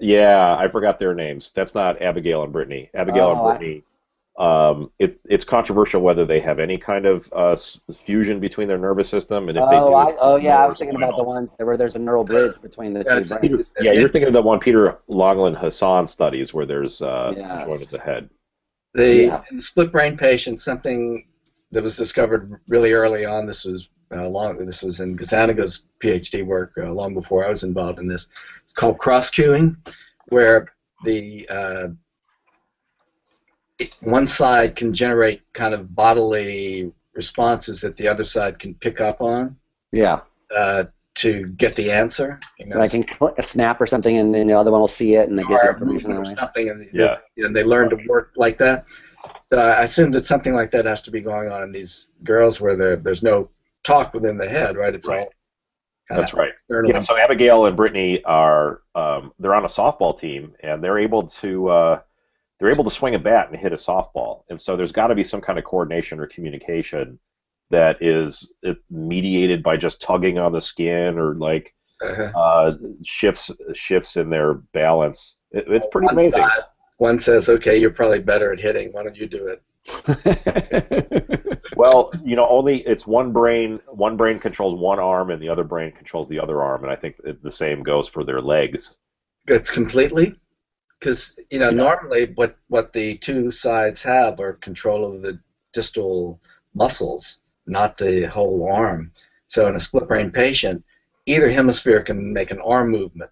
Yeah, I forgot their names. That's not Abigail and Brittany. Abigail Oh, and I- Brittany. Um, it, it's controversial whether they have any kind of uh, fusion between their nervous system, and if they Oh, do, I, oh yeah, I was thinking about the ones where there's a neural bridge between the Yeah, two brains. Peter- Yeah, you're thinking of the one Peter Longland Hassan studies where there's uh, Yeah. joint at the head. The Yeah. in the split brain patient, something that was discovered really early on. This was uh, long. This was in Gazzaniga's PhD work uh, long before I was involved in this. It's called cross cueing, where the one side can generate kind of bodily responses that the other side can pick up on Yeah, uh, to get the answer. You know, like in cl- a snap or something, and then the other one will see it, and it gives you information or something, and, Yeah. and they learn to work like that. So I assume that something like that has to be going on in these girls where there's no talk within the head, right? It's Right. all That's right. external. Yeah, so Abigail and Brittany are um, they're on a softball team and they're able to uh, they're able to swing a bat and hit a softball. And so there's got to be some kind of coordination or communication that is uh, mediated by just tugging on the skin or like Uh-huh. uh, shifts shifts in their balance. It, it's pretty One amazing. side- One says, "Okay, you're probably better at hitting. Why don't you do it?" Well, you know, only it's one brain. One brain controls one arm, and the other brain controls the other arm. And I think the same goes for their legs. It's completely because you know Yeah. normally what what the two sides have are control of the distal muscles, not the whole arm. So in a split brain patient, either hemisphere can make an arm movement,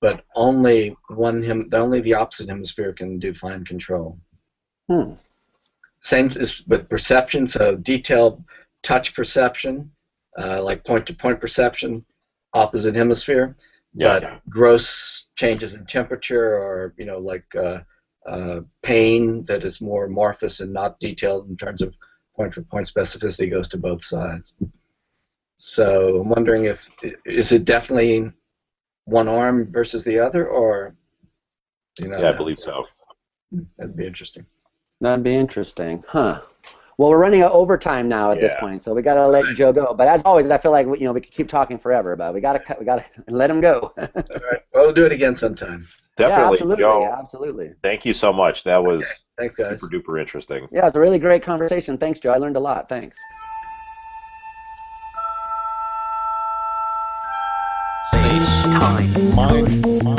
but only one hem only the opposite hemisphere can do fine control. Hmm. Same as with perception, so detailed touch perception, uh, like point to point perception, opposite hemisphere Yeah. but gross changes in temperature or you know like uh, uh, pain that is more amorphous and not detailed in terms of point for point specificity goes to both sides. So I'm wondering if is it definitely one arm versus the other or do you know Yeah, I believe so. that'd be interesting. That'd be interesting, huh? Well, we're running out overtime now at this point, so we gotta let Joe go. But as always, I feel like you know we could keep talking forever, but we gotta cut, we gotta let him go. All right, well, we'll do it again sometime. yeah, Definitely, absolutely, Joe. absolutely. Thank you so much. That was Thanks, guys. super duper interesting. Yeah, it's a really great conversation. Thanks, Joe. I learned a lot. Thanks. Space time. Mind, mind,